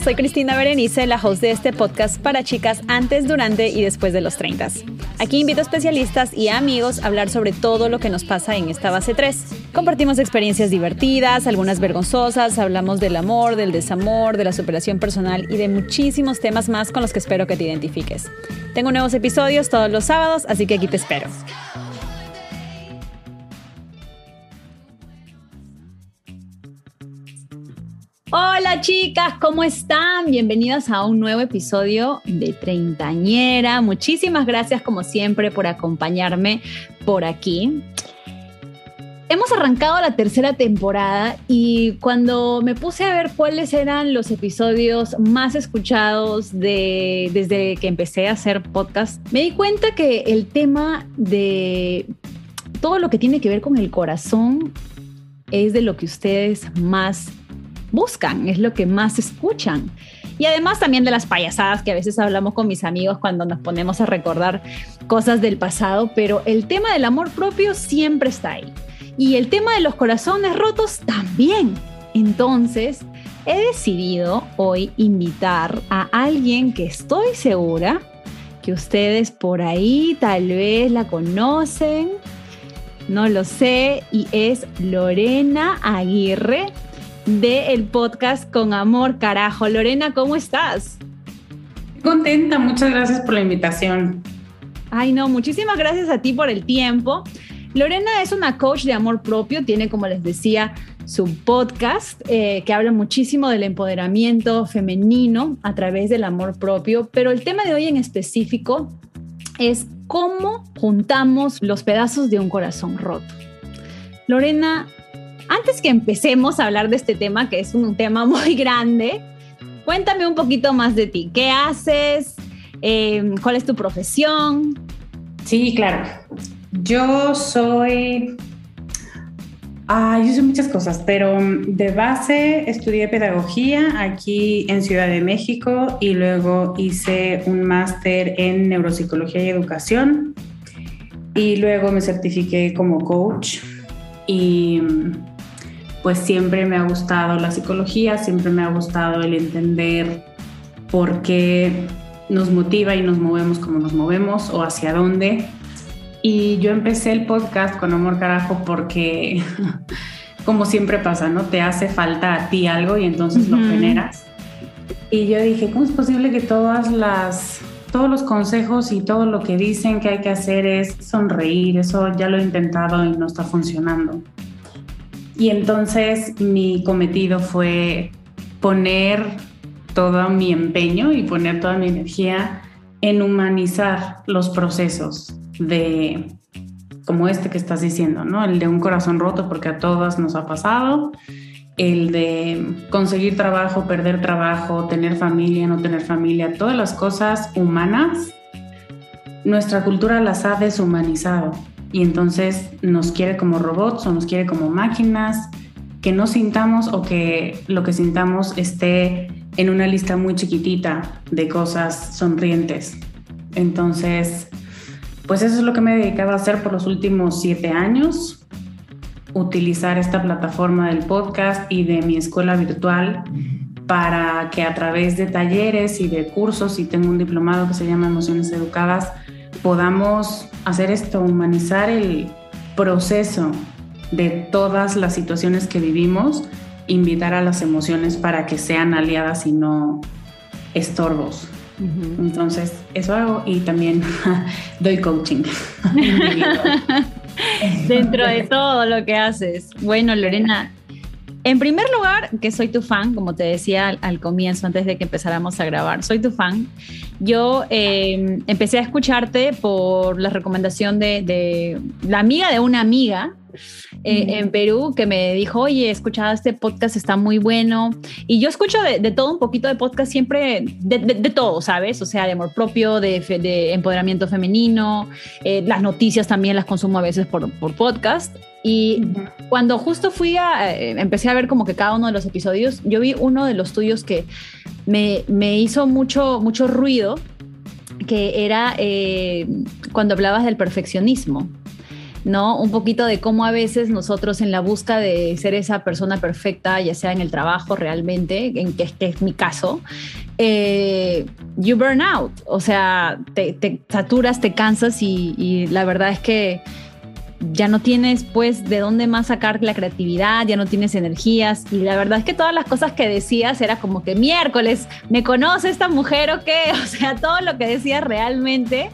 soy Cristina Berenice, la host de este podcast para chicas antes, durante y después de los 30. Aquí invito a especialistas y amigos a hablar sobre todo lo que nos pasa en esta base 3. Compartimos experiencias divertidas, algunas vergonzosas, hablamos del amor, del desamor, de la superación personal y de muchísimos temas más con los que espero que te identifiques. Tengo nuevos episodios todos los sábados, así que aquí te espero. Hola chicas, ¿cómo están? Bienvenidas a un nuevo episodio de Treintañera. Muchísimas gracias como siempre por acompañarme por aquí. Hemos arrancado la tercera temporada y cuando me puse a ver cuáles eran los episodios más escuchados de, desde que empecé a hacer podcast, me di cuenta que el tema de todo lo que tiene que ver con el corazón es de lo que ustedes más buscan, es lo que más escuchan. Y además también de las payasadas que a veces hablamos con mis amigos cuando nos ponemos a recordar cosas del pasado, pero el tema del amor propio siempre está ahí. Y el tema de los corazones rotos también. Entonces, he decidido hoy invitar a alguien que estoy segura que ustedes por ahí tal vez la conocen, no lo sé, y es Lorena Aguirre de el podcast Con Amor Carajo. Lorena, ¿cómo estás? Contenta, muchas gracias por la invitación. Ay, no, muchísimas gracias a ti por el tiempo. Lorena es una coach de amor propio, tiene, como les decía, su podcast eh, que habla muchísimo del empoderamiento femenino a través del amor propio, pero el tema de hoy en específico es cómo juntamos los pedazos de un corazón roto. Lorena, antes que empecemos a hablar de este tema, que es un tema muy grande, cuéntame un poquito más de ti. ¿Qué haces? Em, ¿Cuál es tu profesión? Sí, claro. Yo soy... Ah, yo soy muchas cosas, pero de base estudié pedagogía aquí en Ciudad de México y luego hice un máster en neuropsicología y educación y luego me certifiqué como coach y pues siempre me ha gustado la psicología, siempre me ha gustado el entender por qué nos motiva y nos movemos como nos movemos o hacia dónde. Y yo empecé el podcast con Amor Carajo porque, como siempre pasa, ¿no? Te hace falta a ti algo y entonces lo generas. Y yo dije, ¿cómo es posible que todas las, todos los consejos y todo lo que dicen que hay que hacer es sonreír? Eso ya lo he intentado y no está funcionando. Y entonces mi cometido fue poner todo mi empeño y poner toda mi energía en humanizar los procesos de como este que estás diciendo, ¿no? El de un corazón roto porque a todas nos ha pasado, el de conseguir trabajo, perder trabajo, tener familia, no tener familia, todas las cosas humanas, nuestra cultura las ha deshumanizado y entonces nos quiere como robots o nos quiere como máquinas, que no sintamos o que lo que sintamos esté en una lista muy chiquitita de cosas sonrientes. Entonces, pues eso es lo que me he dedicado a hacer por los últimos siete años, utilizar esta plataforma del podcast y de mi escuela virtual para que a través de talleres y de cursos, y tengo un diplomado que se llama Emociones Educadas, podamos hacer esto, humanizar el proceso de todas las situaciones que vivimos, invitar a las emociones para que sean aliadas y no estorbos. Entonces, eso hago y también doy coaching. Dentro de todo lo que haces. Bueno, Lorena, en primer lugar, que soy tu fan, como te decía al, comienzo, antes de que empezáramos a grabar, soy tu fan. Yo eh, empecé a escucharte por la recomendación de, la amiga de una amiga eh, en Perú que me dijo, oye, he escuchado este podcast, está muy bueno. Y yo escucho de, todo un poquito de podcast siempre, de, todo, ¿sabes? O sea, de amor propio, de, empoderamiento femenino, eh, las noticias también las consumo a veces por, por podcast. Y cuando justo fui a, eh, empecé a ver como que cada uno de los episodios, yo vi uno de los tuyos que me, me hizo mucho, mucho ruido, que era cuando hablabas del perfeccionismo. ¿No? Un poquito de cómo a veces nosotros en la busca de ser esa persona perfecta, ya sea en el trabajo realmente, en que, que es mi caso, eh, you burn out, o sea, te, saturas, te cansas y, la verdad es que ya no tienes pues de dónde más sacar la creatividad, ya no tienes energías y la verdad es que todas las cosas que decías era como que miércoles, ¿me conoce esta mujer o qué? O sea, todo lo que decías realmente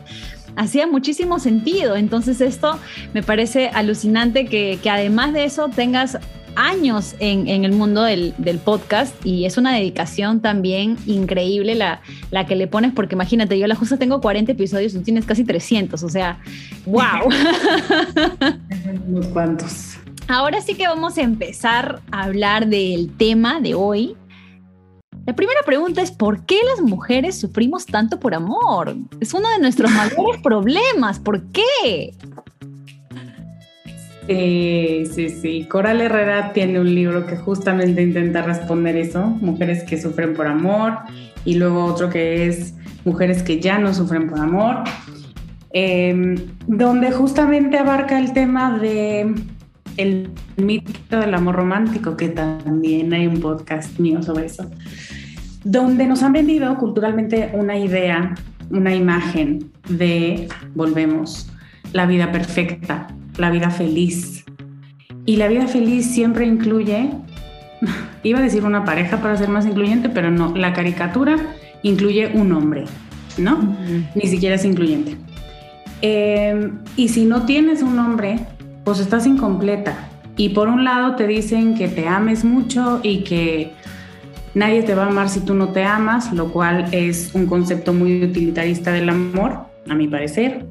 hacía muchísimo sentido. Entonces esto me parece alucinante que, que además de eso tengas años en, el mundo del, podcast y es una dedicación también increíble la, la, que le pones, porque imagínate, yo la justa tengo 40 episodios, tú tienes casi 300, o sea, wow. Unos cuantos. Ahora sí que vamos a empezar a hablar del tema de hoy. La primera pregunta es, ¿por qué las mujeres sufrimos tanto por amor? Es uno de nuestros mayores problemas. ¿Por qué? Sí, sí, sí. Coral Herrera tiene un libro que justamente intenta responder eso, mujeres que sufren por amor, y luego otro que es mujeres que ya no sufren por amor, em, donde justamente abarca el tema de el mito del amor romántico, que también hay un podcast mío sobre eso, donde nos han vendido culturalmente una idea, una imagen de, volvemos, la vida perfecta, la vida feliz. Y la vida feliz siempre incluye, iba a decir una pareja para ser más incluyente, pero no, la caricatura incluye un hombre, ¿no? Ni siquiera es incluyente. Em, y si no tienes un hombre, pues estás incompleta. Y por un lado te dicen que te ames mucho y que nadie te va a amar si tú no te amas, lo cual es un concepto muy utilitarista del amor, a mi parecer.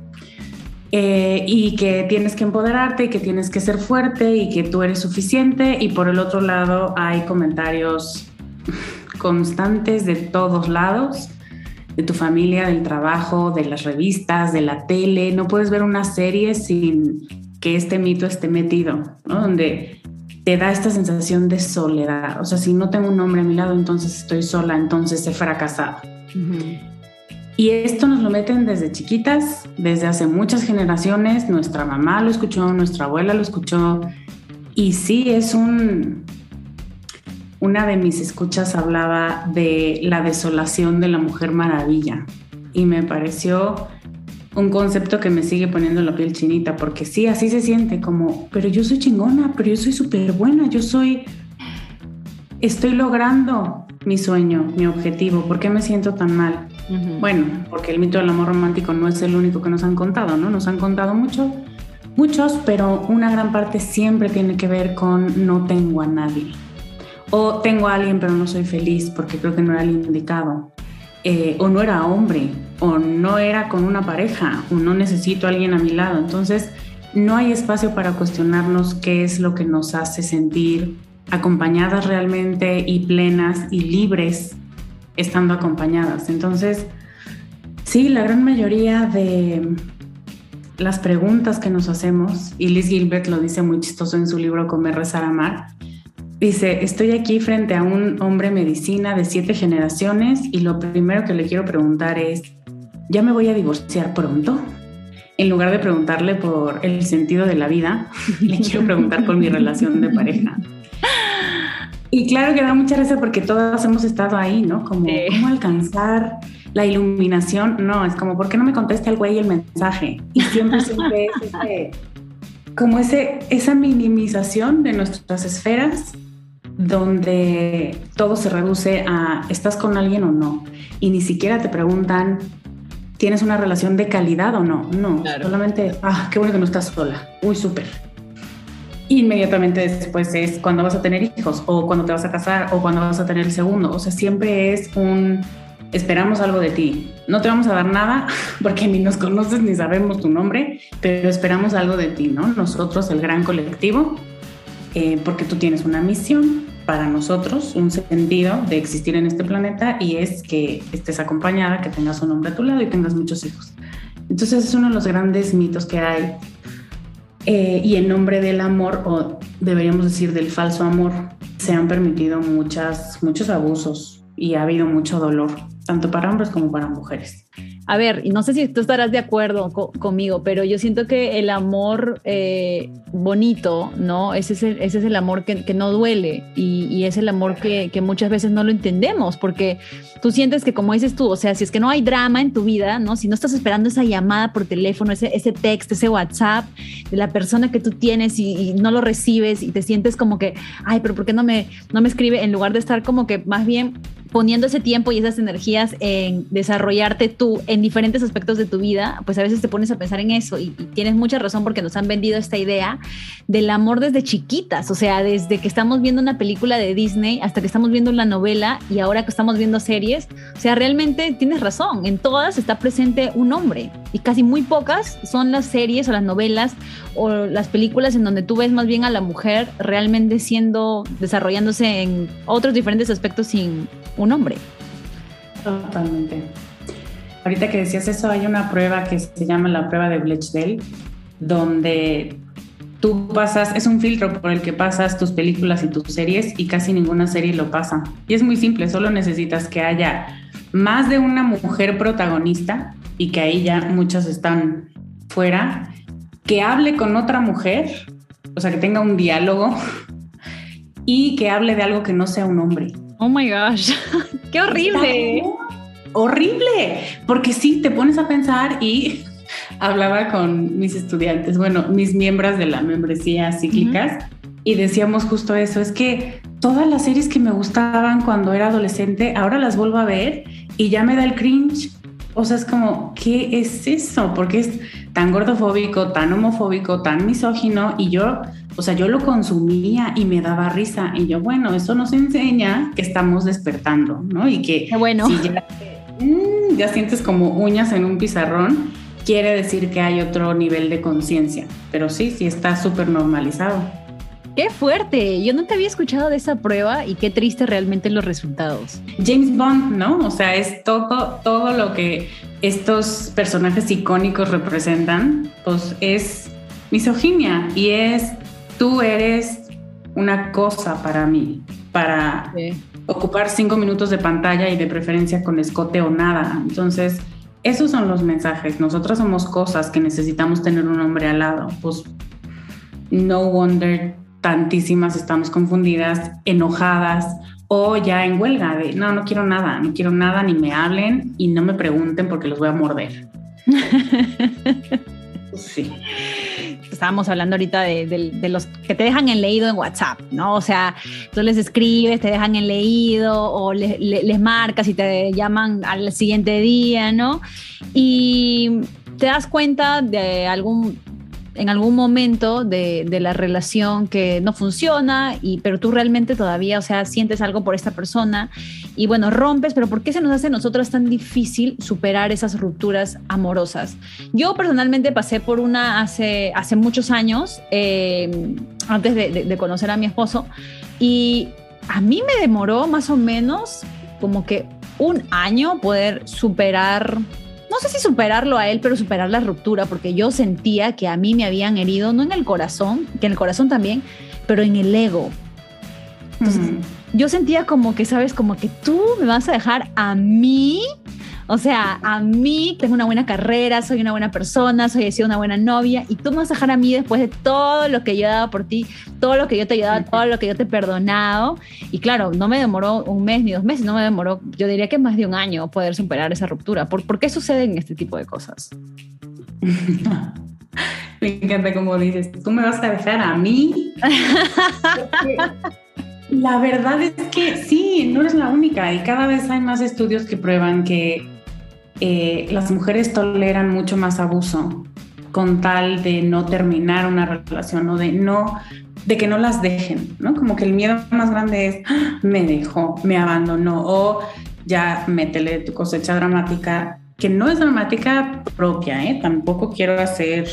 Eh, y que tienes que empoderarte y que tienes que ser fuerte y que tú eres suficiente y por el otro lado hay comentarios constantes de todos lados, de tu familia, del trabajo, de las revistas, de la tele. No puedes ver una serie sin que este mito esté metido, ¿no? Donde te da esta sensación de soledad. O sea, si no tengo un hombre a mi lado, entonces estoy sola, entonces he fracasado. Y esto nos lo meten desde chiquitas, desde hace muchas generaciones. Nuestra mamá lo escuchó, nuestra abuela lo escuchó. Y sí, es un... Una de mis escuchas hablaba de la desolación de la mujer maravilla. Y me pareció un concepto que me sigue poniendo la piel chinita, porque sí, así se siente como, pero yo soy chingona, pero yo soy súper buena, yo soy, estoy logrando mi sueño, mi objetivo, ¿por qué me siento tan mal? Bueno, porque el mito del amor romántico no es el único que nos han contado, ¿no? Nos han contado mucho, muchos, pero una gran parte siempre tiene que ver con no tengo a nadie. O tengo a alguien pero no soy feliz porque creo que no era el indicado. Eh, o no era hombre, o no era con una pareja, o no necesito a alguien a mi lado. Entonces, no hay espacio para cuestionarnos qué es lo que nos hace sentir acompañadas realmente y plenas y libres estando acompañadas. Entonces, sí, la gran mayoría de las preguntas que nos hacemos, y Liz Gilbert lo dice muy chistoso en su libro Comer, Rezar, Amar, dice, estoy aquí frente a un hombre medicina de siete generaciones y lo primero que le quiero preguntar es, ¿ya me voy a divorciar pronto? En lugar de preguntarle por el sentido de la vida, le quiero preguntar por mi relación de pareja. Y claro que da mucha risa porque todas hemos estado ahí, ¿no? Como cómo alcanzar la iluminación. No, es como, ¿por qué no me contesta el güey el mensaje? Y siempre, siempre es ese, como ese, esa minimización de nuestras esferas donde todo se reduce a ¿estás con alguien o no? Y ni siquiera te preguntan ¿tienes una relación de calidad o no? No, solamente, ah, qué bueno que no estás sola. Uy, súper inmediatamente después es cuando vas a tener hijos o cuando te vas a casar o cuando vas a tener el segundo. O sea, siempre es un esperamos algo de ti. No te vamos a dar nada porque ni nos conoces ni sabemos tu nombre, pero esperamos algo de ti, ¿no? Nosotros, el gran colectivo, eh, porque tú tienes una misión para nosotros, un sentido de existir en este planeta y es que estés acompañada, que tengas un hombre a tu lado y tengas muchos hijos. Entonces es uno de los grandes mitos que hay eh, y en nombre del amor, o deberíamos decir del falso amor, se han permitido muchas, muchos abusos y ha habido mucho dolor, tanto para hombres como para mujeres. A ver, no sé si tú estarás de acuerdo conmigo, pero yo siento que el amor eh, bonito, ¿no? Ese es el, ese es el amor que, no duele y, es el amor que, que, muchas veces no lo entendemos, porque tú sientes que, como dices tú, o sea, si es que no hay drama en tu vida, ¿no? Si no estás esperando esa llamada por teléfono, ese, ese texto, ese WhatsApp de la persona que tú tienes y, y, no lo recibes y te sientes como que, ay, pero ¿por qué no me, no me escribe? En lugar de estar como que más bien poniendo ese tiempo y esas energías en desarrollarte tú en diferentes aspectos de tu vida, pues a veces te pones a pensar en eso y, y, tienes mucha razón porque nos han vendido esta idea del amor desde chiquitas, o sea, desde que estamos viendo una película de Disney hasta que estamos viendo una novela y ahora que estamos viendo series, o sea, realmente tienes razón, en todas está presente un hombre y casi muy pocas son las series o las novelas o las películas en donde tú ves más bien a la mujer realmente siendo, desarrollándose en otros diferentes aspectos sin un hombre. Totalmente. Ahorita que decías eso, hay una prueba que se llama la prueba de Blechdel, donde tú pasas, es un filtro por el que pasas tus películas y tus series y casi ninguna serie lo pasa. Y es muy simple, solo necesitas que haya más de una mujer protagonista y que ahí ya muchas están fuera, que hable con otra mujer, o sea, que tenga un diálogo y que hable de algo que no sea un hombre. Oh my gosh, qué horrible. Horrible, porque sí, te pones a pensar y hablaba con mis estudiantes, bueno, mis miembros de la membresía cíclicas, uh -huh. y decíamos justo eso, es que todas las series que me gustaban cuando era adolescente, ahora las vuelvo a ver y ya me da el cringe. O sea, es como, ¿qué es eso? Porque es tan gordofóbico, tan homofóbico, tan misógino y yo, o sea, yo lo consumía y me daba risa y yo, bueno, eso nos enseña que estamos despertando, ¿no? Y que bueno. si ya, mmm, ya sientes como uñas en un pizarrón, quiere decir que hay otro nivel de conciencia, pero sí, sí está súper normalizado. Qué fuerte, yo no te había escuchado de esa prueba y qué triste realmente los resultados. James Bond, ¿no? O sea, es todo, todo lo que estos personajes icónicos representan, pues es misoginia y es tú eres una cosa para mí, para sí. ocupar cinco minutos de pantalla y de preferencia con escote o nada. Entonces, esos son los mensajes. Nosotras somos cosas que necesitamos tener un hombre al lado. Pues no wonder tantísimas estamos confundidas, enojadas o ya en huelga de no, no quiero nada, no quiero nada, ni me hablen y no me pregunten porque los voy a morder. sí. Estábamos hablando ahorita de, de, de, los que te dejan en leído en WhatsApp, ¿no? O sea, tú les escribes, te dejan en leído o le, le, les marcas y te llaman al siguiente día, ¿no? Y te das cuenta de algún en algún momento de, de, la relación que no funciona, y, pero tú realmente todavía, o sea, sientes algo por esta persona y bueno, rompes, pero ¿por qué se nos hace a nosotros tan difícil superar esas rupturas amorosas? Yo personalmente pasé por una hace, hace muchos años, eh, antes de, de, de conocer a mi esposo, y a mí me demoró más o menos como que un año poder superar no sé si superarlo a él, pero superar la ruptura, porque yo sentía que a mí me habían herido, no en el corazón, que en el corazón también, pero en el ego. Entonces, yo sentía como que, sabes, como que tú me vas a dejar a mí. O sea, a mí tengo una buena carrera, soy una buena persona, soy he sido una buena novia y tú me vas a dejar a mí después de todo lo que yo he dado por ti, todo lo que yo te he ayudado, todo lo que yo te he perdonado. Y claro, no me demoró un mes ni dos meses, no me demoró, yo diría que más de un año poder superar esa ruptura. ¿Por, ¿por qué suceden este tipo de cosas? me encanta como dices, tú me vas a dejar a mí. La verdad es que sí, no eres la única y cada vez hay más estudios que prueban que eh, las mujeres toleran mucho más abuso con tal de no terminar una relación o de no de que no las dejen, ¿no? Como que el miedo más grande es ¡Ah! me dejó, me abandonó o ya métele tu cosecha dramática, que no es dramática propia, ¿eh? Tampoco quiero hacer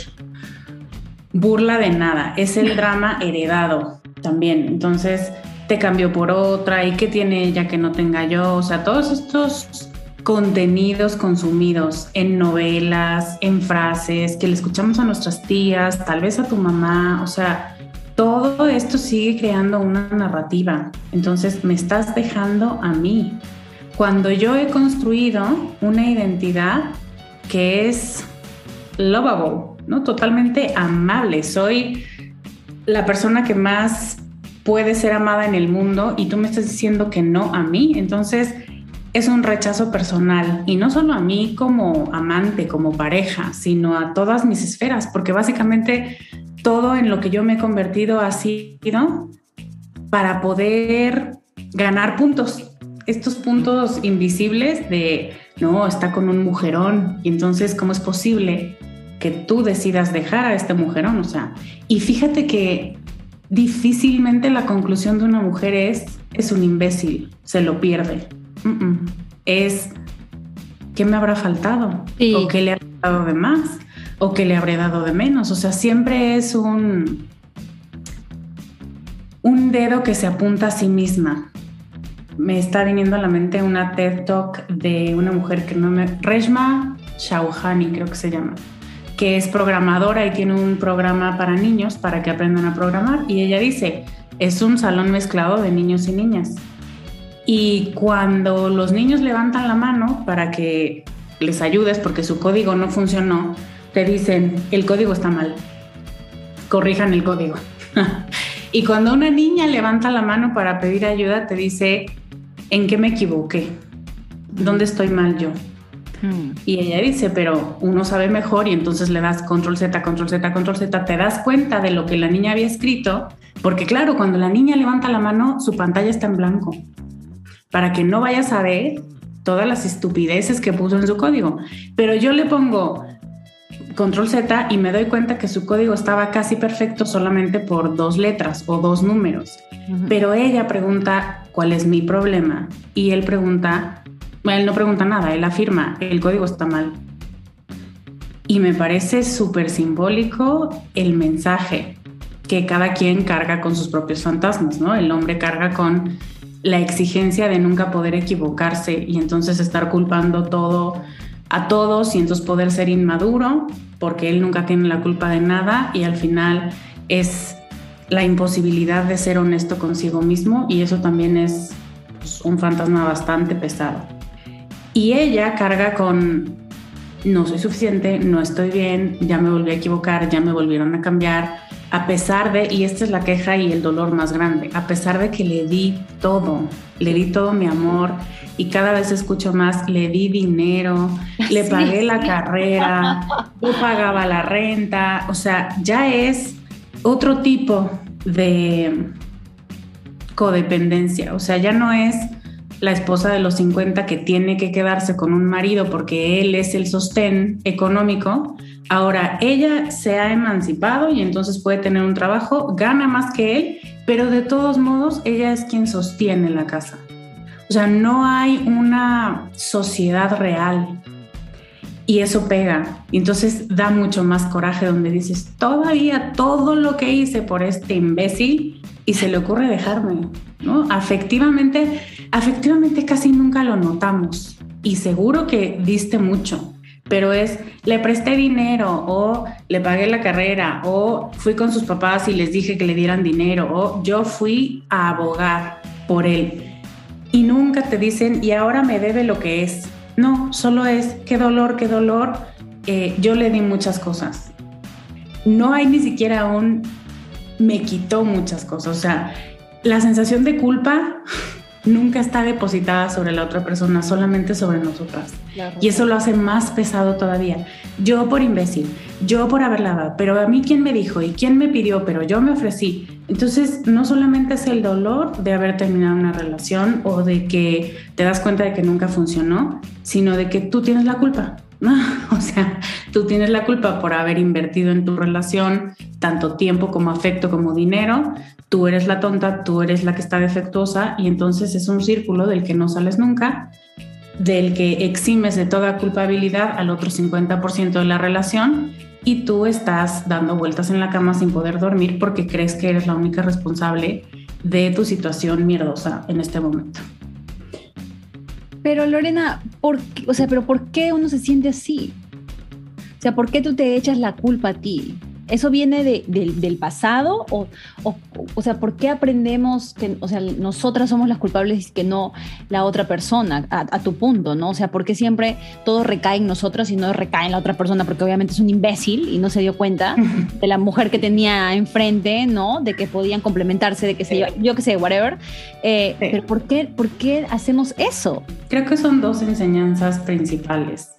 burla de nada, es el drama heredado también. Entonces, te cambió por otra y qué tiene ella que no tenga yo, o sea, todos estos contenidos consumidos en novelas, en frases que le escuchamos a nuestras tías, tal vez a tu mamá, o sea, todo esto sigue creando una narrativa. Entonces, me estás dejando a mí. Cuando yo he construido una identidad que es lovable, ¿no? Totalmente amable. Soy la persona que más puede ser amada en el mundo y tú me estás diciendo que no a mí. Entonces es un rechazo personal y no solo a mí como amante, como pareja, sino a todas mis esferas, porque básicamente todo en lo que yo me he convertido ha sido para poder ganar puntos. Estos puntos invisibles de, no, está con un mujerón y entonces, ¿cómo es posible que tú decidas dejar a este mujerón? O sea, y fíjate que difícilmente la conclusión de una mujer es, es un imbécil, se lo pierde. Es, ¿qué me habrá faltado? ¿O qué le ha dado de más? ¿O qué le habré dado de menos? O sea, siempre es un, un dedo que se apunta a sí misma. Me está viniendo a la mente una TED Talk de una mujer que no me... Reshma Shauhani creo que se llama que es programadora y tiene un programa para niños para que aprendan a programar. Y ella dice, es un salón mezclado de niños y niñas. Y cuando los niños levantan la mano para que les ayudes porque su código no funcionó, te dicen, el código está mal, corrijan el código. y cuando una niña levanta la mano para pedir ayuda, te dice, ¿en qué me equivoqué? ¿Dónde estoy mal yo? Hmm. Y ella dice, pero uno sabe mejor y entonces le das control Z, control Z, control Z, te das cuenta de lo que la niña había escrito, porque claro, cuando la niña levanta la mano, su pantalla está en blanco, para que no vayas a ver todas las estupideces que puso en su código. Pero yo le pongo control Z y me doy cuenta que su código estaba casi perfecto solamente por dos letras o dos números. Pero ella pregunta cuál es mi problema y él pregunta él no pregunta nada, él afirma, el código está mal. Y me parece súper simbólico el mensaje que cada quien carga con sus propios fantasmas, ¿no? El hombre carga con la exigencia de nunca poder equivocarse y entonces estar culpando todo a todos y entonces poder ser inmaduro porque él nunca tiene la culpa de nada y al final es la imposibilidad de ser honesto consigo mismo y eso también es pues, un fantasma bastante pesado. Y ella carga con, no soy suficiente, no estoy bien, ya me volví a equivocar, ya me volvieron a cambiar, a pesar de, y esta es la queja y el dolor más grande, a pesar de que le di todo, le di todo mi amor y cada vez escucho más, le di dinero, le pagué la carrera, yo pagaba la renta, o sea, ya es otro tipo de codependencia, o sea, ya no es la esposa de los 50 que tiene que quedarse con un marido porque él es el sostén económico, ahora ella se ha emancipado y entonces puede tener un trabajo, gana más que él, pero de todos modos ella es quien sostiene la casa. O sea, no hay una sociedad real y eso pega. Entonces da mucho más coraje donde dices, todavía todo lo que hice por este imbécil y se le ocurre dejarme, ¿no? Afectivamente, afectivamente casi nunca lo notamos y seguro que diste mucho, pero es, le presté dinero o le pagué la carrera o fui con sus papás y les dije que le dieran dinero o yo fui a abogar por él. Y nunca te dicen, y ahora me debe lo que es. No, solo es, qué dolor, qué dolor. Eh, yo le di muchas cosas. No hay ni siquiera un me quitó muchas cosas. O sea, la sensación de culpa nunca está depositada sobre la otra persona, solamente sobre nosotras. Y eso lo hace más pesado todavía. Yo por imbécil, yo por haber lavado, pero a mí quién me dijo y quién me pidió, pero yo me ofrecí. Entonces, no solamente es el dolor de haber terminado una relación o de que te das cuenta de que nunca funcionó, sino de que tú tienes la culpa. o sea, tú tienes la culpa por haber invertido en tu relación tanto tiempo como afecto como dinero, tú eres la tonta, tú eres la que está defectuosa y entonces es un círculo del que no sales nunca, del que eximes de toda culpabilidad al otro 50% de la relación y tú estás dando vueltas en la cama sin poder dormir porque crees que eres la única responsable de tu situación mierdosa en este momento. Pero Lorena, ¿por o sea, pero ¿por qué uno se siente así? O sea, ¿por qué tú te echas la culpa a ti? ¿Eso viene del pasado? O, o, sea, ¿por qué aprendemos que, o sea, nosotras somos las culpables y que no la otra persona, a, tu punto, ¿no? O sea, ¿por qué siempre todo recae en nosotras y no recae en la otra persona? Porque obviamente es un imbécil y no se dio cuenta de la mujer que tenía enfrente, ¿no? De que podían complementarse, de que se yo qué sé, whatever. Eh, pero ¿por qué, ¿por qué hacemos eso? Creo que son dos enseñanzas principales.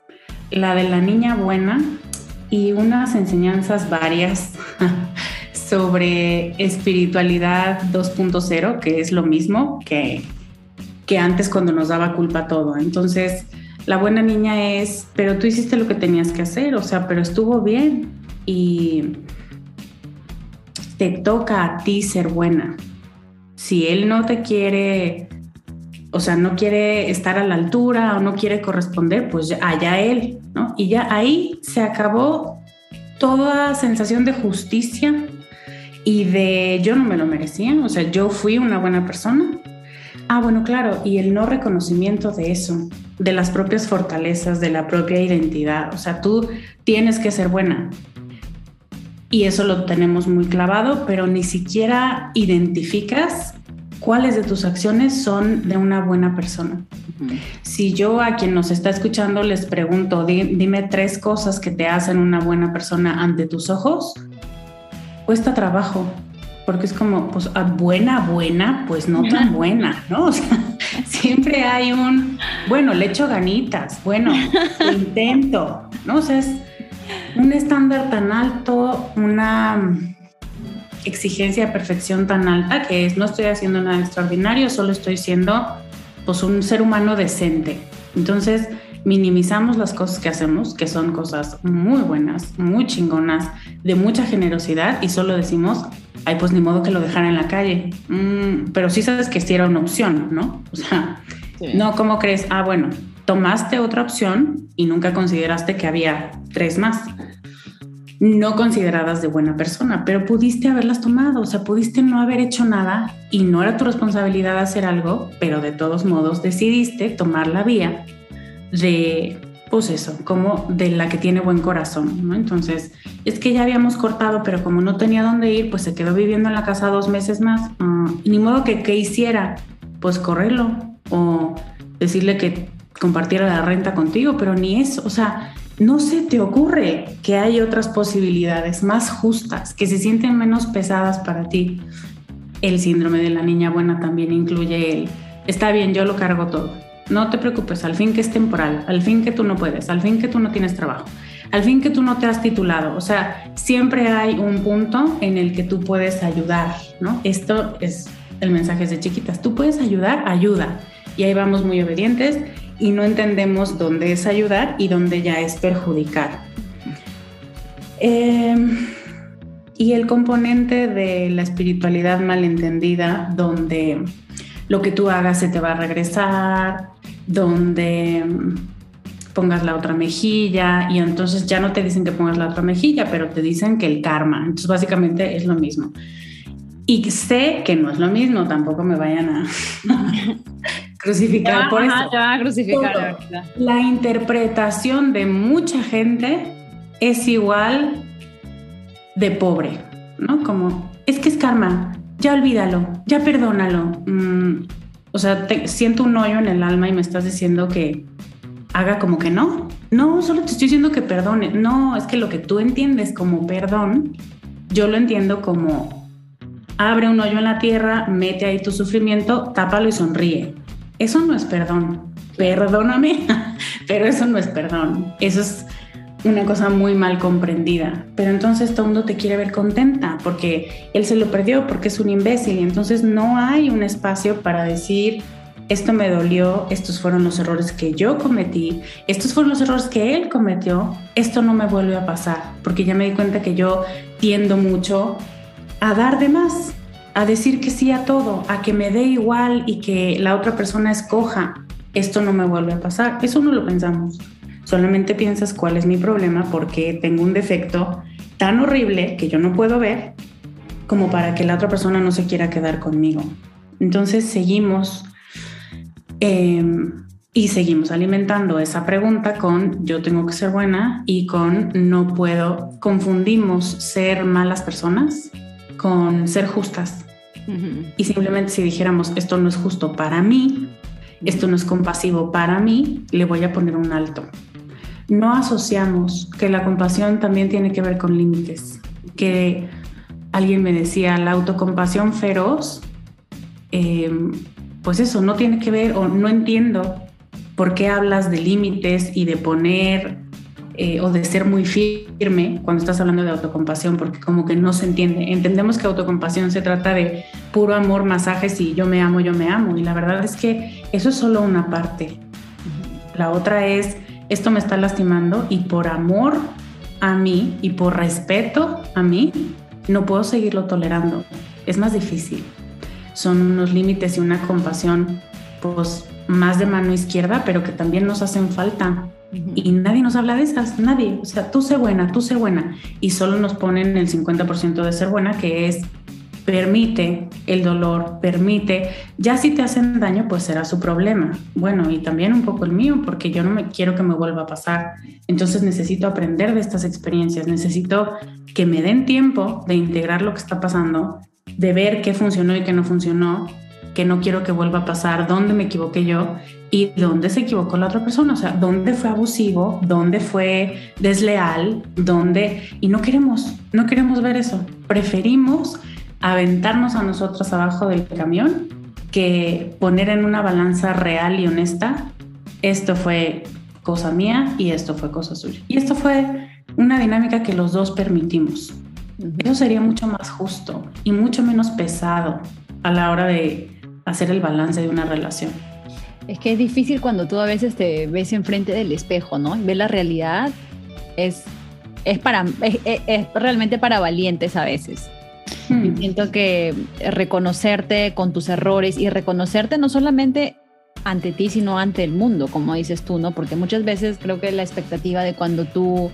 La de la niña buena y unas enseñanzas varias sobre espiritualidad 2.0, que es lo mismo que, que antes cuando nos daba culpa todo. Entonces, la buena niña es, pero tú hiciste lo que tenías que hacer, o sea, pero estuvo bien y te toca a ti ser buena. Si él no te quiere, o sea, no quiere estar a la altura o no quiere corresponder, pues allá él, ¿no? Y ya ahí se acabó toda sensación de justicia y de yo no me lo merecía, o sea, yo fui una buena persona. Ah, bueno, claro, y el no reconocimiento de eso, de las propias fortalezas, de la propia identidad, o sea, tú tienes que ser buena. Y eso lo tenemos muy clavado, pero ni siquiera identificas cuáles de tus acciones son de una buena persona. Si yo a quien nos está escuchando les pregunto, dime tres cosas que te hacen una buena persona ante tus ojos, cuesta trabajo, porque es como, pues, ah, buena, buena, pues no tan buena, ¿no? O sea, siempre hay un, bueno, le echo ganitas, bueno, intento, ¿no? O sea, es un estándar tan alto, una exigencia de perfección tan alta que es no estoy haciendo nada extraordinario, solo estoy siendo pues un ser humano decente. Entonces, minimizamos las cosas que hacemos, que son cosas muy buenas, muy chingonas, de mucha generosidad y solo decimos, ay, pues ni modo que lo dejara en la calle. Mm, pero sí sabes que sí era una opción, ¿no? O sea, no, ¿cómo crees? Ah, bueno, tomaste otra opción y nunca consideraste que había tres más no consideradas de buena persona, pero pudiste haberlas tomado, o sea, pudiste no haber hecho nada y no era tu responsabilidad hacer algo, pero de todos modos decidiste tomar la vía de, pues eso, como de la que tiene buen corazón, ¿no? Entonces, es que ya habíamos cortado, pero como no tenía dónde ir, pues se quedó viviendo en la casa dos meses más. Ah, ni modo que, que hiciera, pues correrlo o decirle que compartiera la renta contigo, pero ni eso, o sea, no se te ocurre que hay otras posibilidades más justas, que se sienten menos pesadas para ti. El síndrome de la niña buena también incluye el, está bien, yo lo cargo todo. No te preocupes, al fin que es temporal, al fin que tú no puedes, al fin que tú no tienes trabajo, al fin que tú no te has titulado. O sea, siempre hay un punto en el que tú puedes ayudar, ¿no? Esto es el mensaje de chiquitas. Tú puedes ayudar, ayuda. Y ahí vamos muy obedientes y no entendemos dónde es ayudar y dónde ya es perjudicar. Em, y el componente de la espiritualidad malentendida, donde lo que tú hagas se te va a regresar, donde pongas la otra mejilla y entonces ya no te dicen que pongas la otra mejilla, pero te dicen que el karma. Entonces básicamente es lo mismo. Y sé que no es lo mismo, tampoco me vayan a crucificar por eso. crucificar. La interpretación de mucha gente es igual de pobre, ¿no? Como, es que es karma, ya olvídalo, ya perdónalo. Mm, o sea, siento un hoyo en el alma y me estás diciendo que haga como que no. No, solo te estoy diciendo que perdone. No, es que lo que tú entiendes como perdón, yo lo entiendo como abre un hoyo en la tierra, mete ahí tu sufrimiento, tápalo y sonríe. Eso no es perdón. Perdóname, pero eso no es perdón. Eso es una cosa muy mal comprendida. Pero entonces todo el mundo te quiere ver contenta porque él se lo perdió, porque es un imbécil. Y entonces no hay un espacio para decir, esto me dolió, estos fueron los errores que yo cometí, estos fueron los errores que él cometió, esto no me vuelve a pasar, porque ya me di cuenta que yo tiendo mucho a dar de más a decir que sí a todo, a que me dé igual y que la otra persona escoja, esto no me vuelve a pasar. Eso no lo pensamos. Solamente piensas cuál es mi problema porque tengo un defecto tan horrible que yo no puedo ver como para que la otra persona no se quiera quedar conmigo. Entonces seguimos em, Y seguimos alimentando esa pregunta con yo tengo que ser buena y con no puedo. Confundimos ser malas personas con ser justas. Y simplemente si dijéramos esto no es justo para mí, esto no es compasivo para mí, le voy a poner un alto. No asociamos que la compasión también tiene que ver con límites, que alguien me decía, la autocompasión feroz, eh, pues eso, no tiene que ver o no entiendo por qué hablas de límites y de poner eh, o de ser muy firme cuando estás hablando de autocompasión, porque como que no se entiende. Entendemos que autocompasión se trata de puro amor, masajes y yo me amo, yo me amo. Y la verdad es que eso es solo una parte. La otra es, esto me está lastimando y por amor a mí y por respeto a mí, no puedo seguirlo tolerando. Es más difícil. Son unos límites y una compasión, pues más de mano izquierda, pero que también nos hacen falta. Y nadie nos habla de esas, nadie. O sea, tú sé buena, tú sé buena. Y solo nos ponen el 50% de ser buena, que es permite el dolor, permite, ya si te hacen daño, pues será su problema. Bueno, y también un poco el mío, porque yo no me quiero que me vuelva a pasar. Entonces necesito aprender de estas experiencias, necesito que me den tiempo de integrar lo que está pasando, de ver qué funcionó y qué no funcionó, que no quiero que vuelva a pasar, dónde me equivoqué yo y dónde se equivocó la otra persona, o sea, dónde fue abusivo, dónde fue desleal, dónde... Y no queremos, no queremos ver eso. Preferimos aventarnos a nosotros abajo del camión que poner en una balanza real y honesta, esto fue cosa mía y esto fue cosa suya. Y esto fue una dinámica que los dos permitimos. Eso sería mucho más justo y mucho menos pesado a la hora de hacer el balance de una relación. Es que es difícil cuando tú a veces te ves enfrente del espejo, ¿no? Y ves la realidad, es, es, para, es, realmente para valientes a veces. Hmm. Siento que reconocerte con tus errores y reconocerte no solamente ante ti, sino ante el mundo, como dices tú, ¿no? Porque muchas veces creo que la expectativa de cuando tú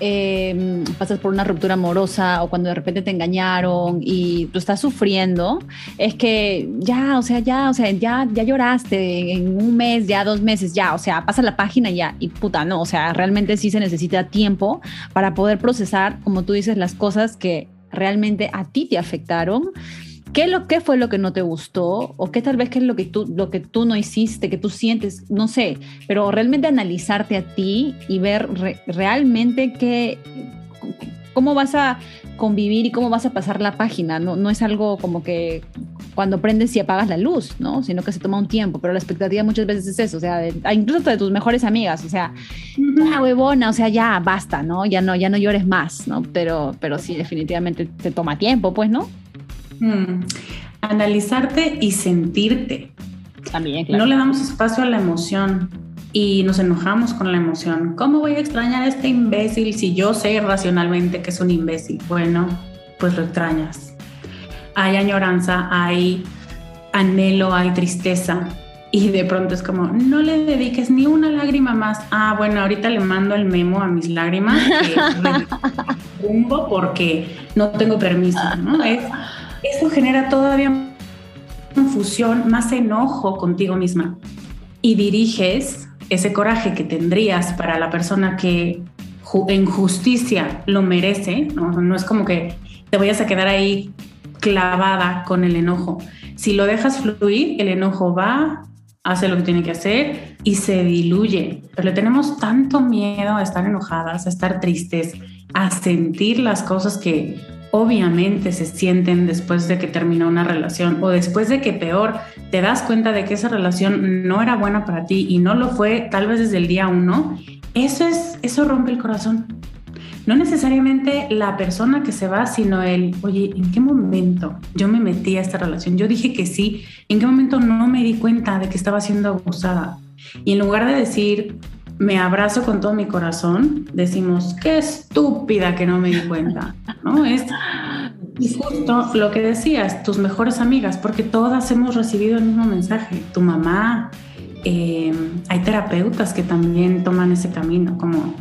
em, pasas por una ruptura amorosa o cuando de repente te engañaron y tú estás sufriendo, es que ya, o sea, ya, o sea, ya, ya lloraste en un mes, ya dos meses, ya, o sea, pasa la página ya y puta, no, o sea, realmente sí se necesita tiempo para poder procesar, como tú dices, las cosas que realmente a ti te afectaron ¿Qué, lo, ¿Qué fue lo que no te gustó? ¿O qué tal vez qué es lo que, tú, lo que tú no hiciste, que tú sientes? No sé, pero realmente analizarte a ti y ver realmente qué, cómo vas a convivir y cómo vas a pasar la página. No, no es algo como que cuando prendes y apagas la luz, ¿no? Sino que se toma un tiempo, pero la expectativa muchas veces es eso, o sea, incluso de tus mejores amigas, o sea, ah, huevona, o sea, ya basta, ¿no? Ya no, ya no llores más, ¿no? Pero, pero sí, definitivamente te toma tiempo, pues, ¿no? Mm. Analizarte y sentirte. También, No le damos espacio a la emoción y nos enojamos con la emoción. ¿Cómo voy a extrañar a este imbécil si yo sé racionalmente que es un imbécil? Bueno, pues lo extrañas. Hay añoranza, hay anhelo, hay tristeza. Y de pronto es como, no le dediques ni una lágrima más. Ah, bueno, ahorita le mando el memo a mis lágrimas rumbo porque no tengo permiso, ¿no? Es, eso genera todavía confusión, más enojo contigo misma y diriges ese coraje que tendrías para la persona que en justicia lo merece, ¿no? es como que te vayas a quedar ahí clavada con el enojo. Si lo dejas fluir, el enojo va, hace lo que tiene que hacer y se diluye. Pero tenemos tanto miedo a estar enojadas, a estar tristes, a sentir las cosas que obviamente se sienten después de que terminó una relación o después de que peor te das cuenta de que esa relación no era buena para ti y no lo fue tal vez desde el día uno, eso es, eso rompe el corazón. No necesariamente la persona que se va, sino el, oye, ¿en qué momento yo me metí a esta relación? Yo dije que sí, ¿en qué momento no me di cuenta de que estaba siendo abusada? Y en lugar de decir, me abrazo con todo mi corazón, decimos, qué estúpida que no me di cuenta, ¿no? Es justo lo que decías, tus mejores amigas, porque todas hemos recibido el mismo mensaje, tu mamá, em, hay terapeutas que también toman ese camino, como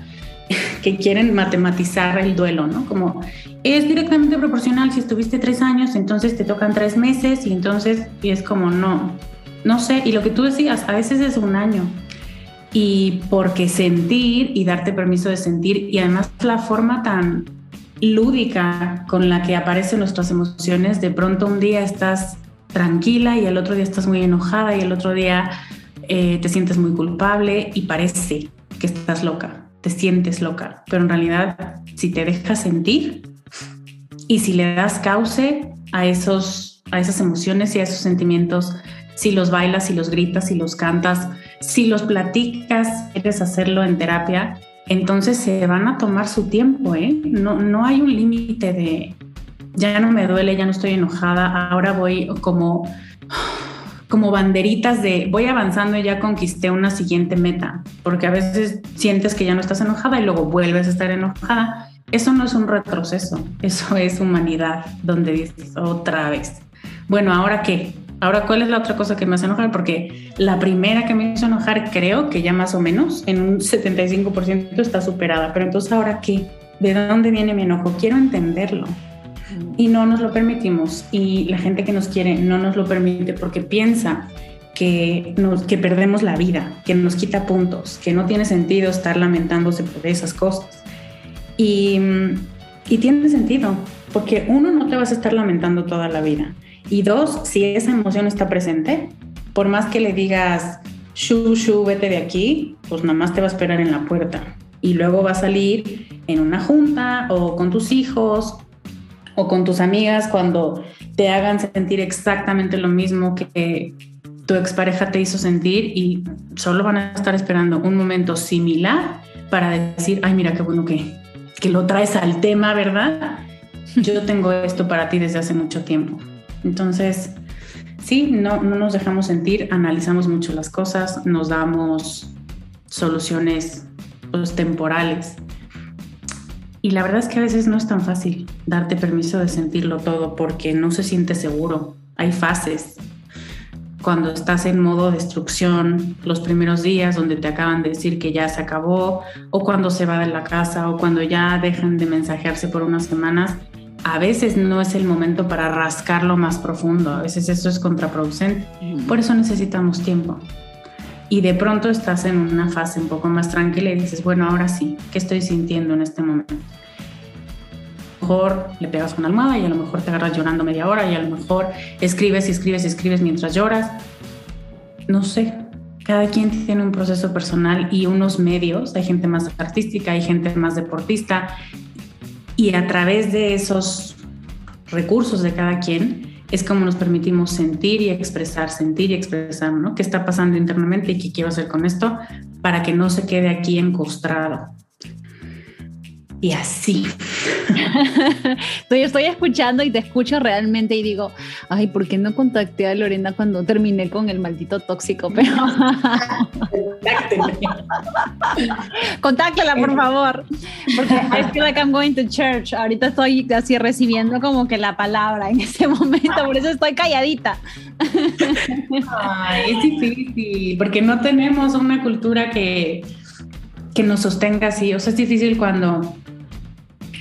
que quieren matematizar el duelo, ¿no? Como es directamente proporcional, si estuviste tres años, entonces te tocan tres meses y entonces, y es como, no, no sé, y lo que tú decías, a veces es un año, Y porque sentir y darte permiso de sentir y además la forma tan lúdica con la que aparecen nuestras emociones, de pronto un día estás tranquila y el otro día estás muy enojada y el otro día eh, te sientes muy culpable y parece que estás loca, te sientes loca, pero en realidad si te dejas sentir y si le das cauce a, esos, a esas emociones y a esos sentimientos, si los bailas, si los gritas, si los cantas, si los platicas, quieres hacerlo en terapia, entonces se van a tomar su tiempo, ¿eh? No, no hay un límite de ya no me duele, ya no estoy enojada, ahora voy como como banderitas de voy avanzando y ya conquisté una siguiente meta, porque a veces sientes que ya no estás enojada y luego vuelves a estar enojada. Eso no es un retroceso, eso es humanidad, donde dices otra vez. Bueno, ¿ahora qué? Ahora, ¿cuál es la otra cosa que me hace enojar? Porque la primera que me hizo enojar, creo que ya más o menos en un 75% está superada. Pero entonces, ¿ahora qué? ¿De dónde viene mi enojo? Quiero entenderlo y no nos lo permitimos y la gente que nos quiere no nos lo permite porque piensa que, nos, que perdemos la vida, que nos quita puntos, que no tiene sentido estar lamentándose por esas cosas. Y, y tiene sentido, porque uno, no te vas a estar lamentando toda la vida. Y dos, si esa emoción está presente, por más que le digas, shu, shu, vete de aquí, pues nada más te va a esperar en la puerta. Y luego va a salir en una junta o con tus hijos o con tus amigas cuando te hagan sentir exactamente lo mismo que tu expareja te hizo sentir y solo van a estar esperando un momento similar para decir, ay, mira qué bueno que, que lo traes al tema, ¿verdad? Yo tengo esto para ti desde hace mucho tiempo. Entonces, sí, no, no nos dejamos sentir, analizamos mucho las cosas, nos damos soluciones pues, temporales y la verdad es que a veces no es tan fácil darte permiso de sentirlo todo porque no se siente seguro. Hay fases. Cuando estás en modo destrucción, los primeros días donde te acaban de decir que ya se acabó, o cuando se va de la casa, o cuando ya dejan de mensajearse por unas semanas, a veces no es el momento para rascarlo más profundo. A veces eso es contraproducente. Por eso necesitamos tiempo y de pronto estás en una fase un poco más tranquila y dices, bueno, ahora sí, ¿qué estoy sintiendo en este momento? A lo mejor le pegas una almohada y a lo mejor te agarras llorando media hora y a lo mejor escribes y escribes y escribes mientras lloras. No sé, cada quien tiene un proceso personal y unos medios, hay gente más artística, hay gente más deportista y a través de esos recursos de cada quien, es como nos permitimos sentir y expresar, sentir y expresar, ¿no? ¿Qué está pasando internamente y qué quiero hacer con esto para que no se quede aquí encostrado? Y así. estoy, estoy escuchando y te escucho realmente y digo, ay, ¿por qué no contacté a Lorena cuando terminé con el maldito tóxico? Pero... Contáctela, por favor. Porque I feel like I'm going to church. Ahorita estoy así recibiendo como que la palabra en ese momento, por eso estoy calladita. Ay, es difícil, porque no tenemos una cultura que, que nos sostenga así. O sea, es difícil cuando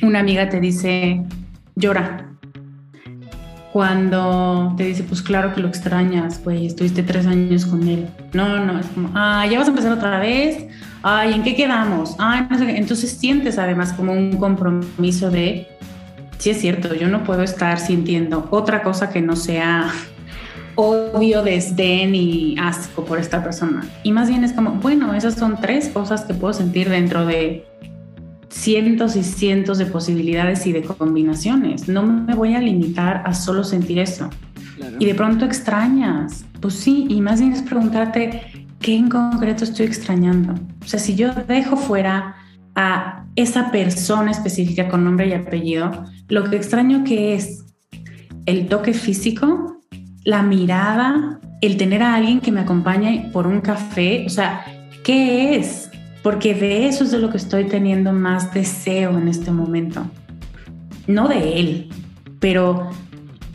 una amiga te dice, llora. Cuando te dice, pues claro que lo extrañas, güey, estuviste tres años con él. No, no, es como, ah, ya vas a empezar otra vez. Ay, ¿en qué quedamos? Ay, no sé qué. Entonces sientes además como un compromiso de, sí es cierto, yo no puedo estar sintiendo otra cosa que no sea odio, desdén y asco por esta persona. Y más bien es como, bueno, esas son tres cosas que puedo sentir dentro de cientos y cientos de posibilidades y de combinaciones. No me voy a limitar a solo sentir eso. Y de pronto extrañas. Pues sí, y más bien es preguntarte qué en concreto estoy extrañando. O sea, si yo dejo fuera a esa persona específica con nombre y apellido, lo que extraño que es el toque físico, la mirada, el tener a alguien que me acompañe por un café, o sea, ¿qué es? Porque de eso es de lo que estoy teniendo más deseo en este momento. No de él, pero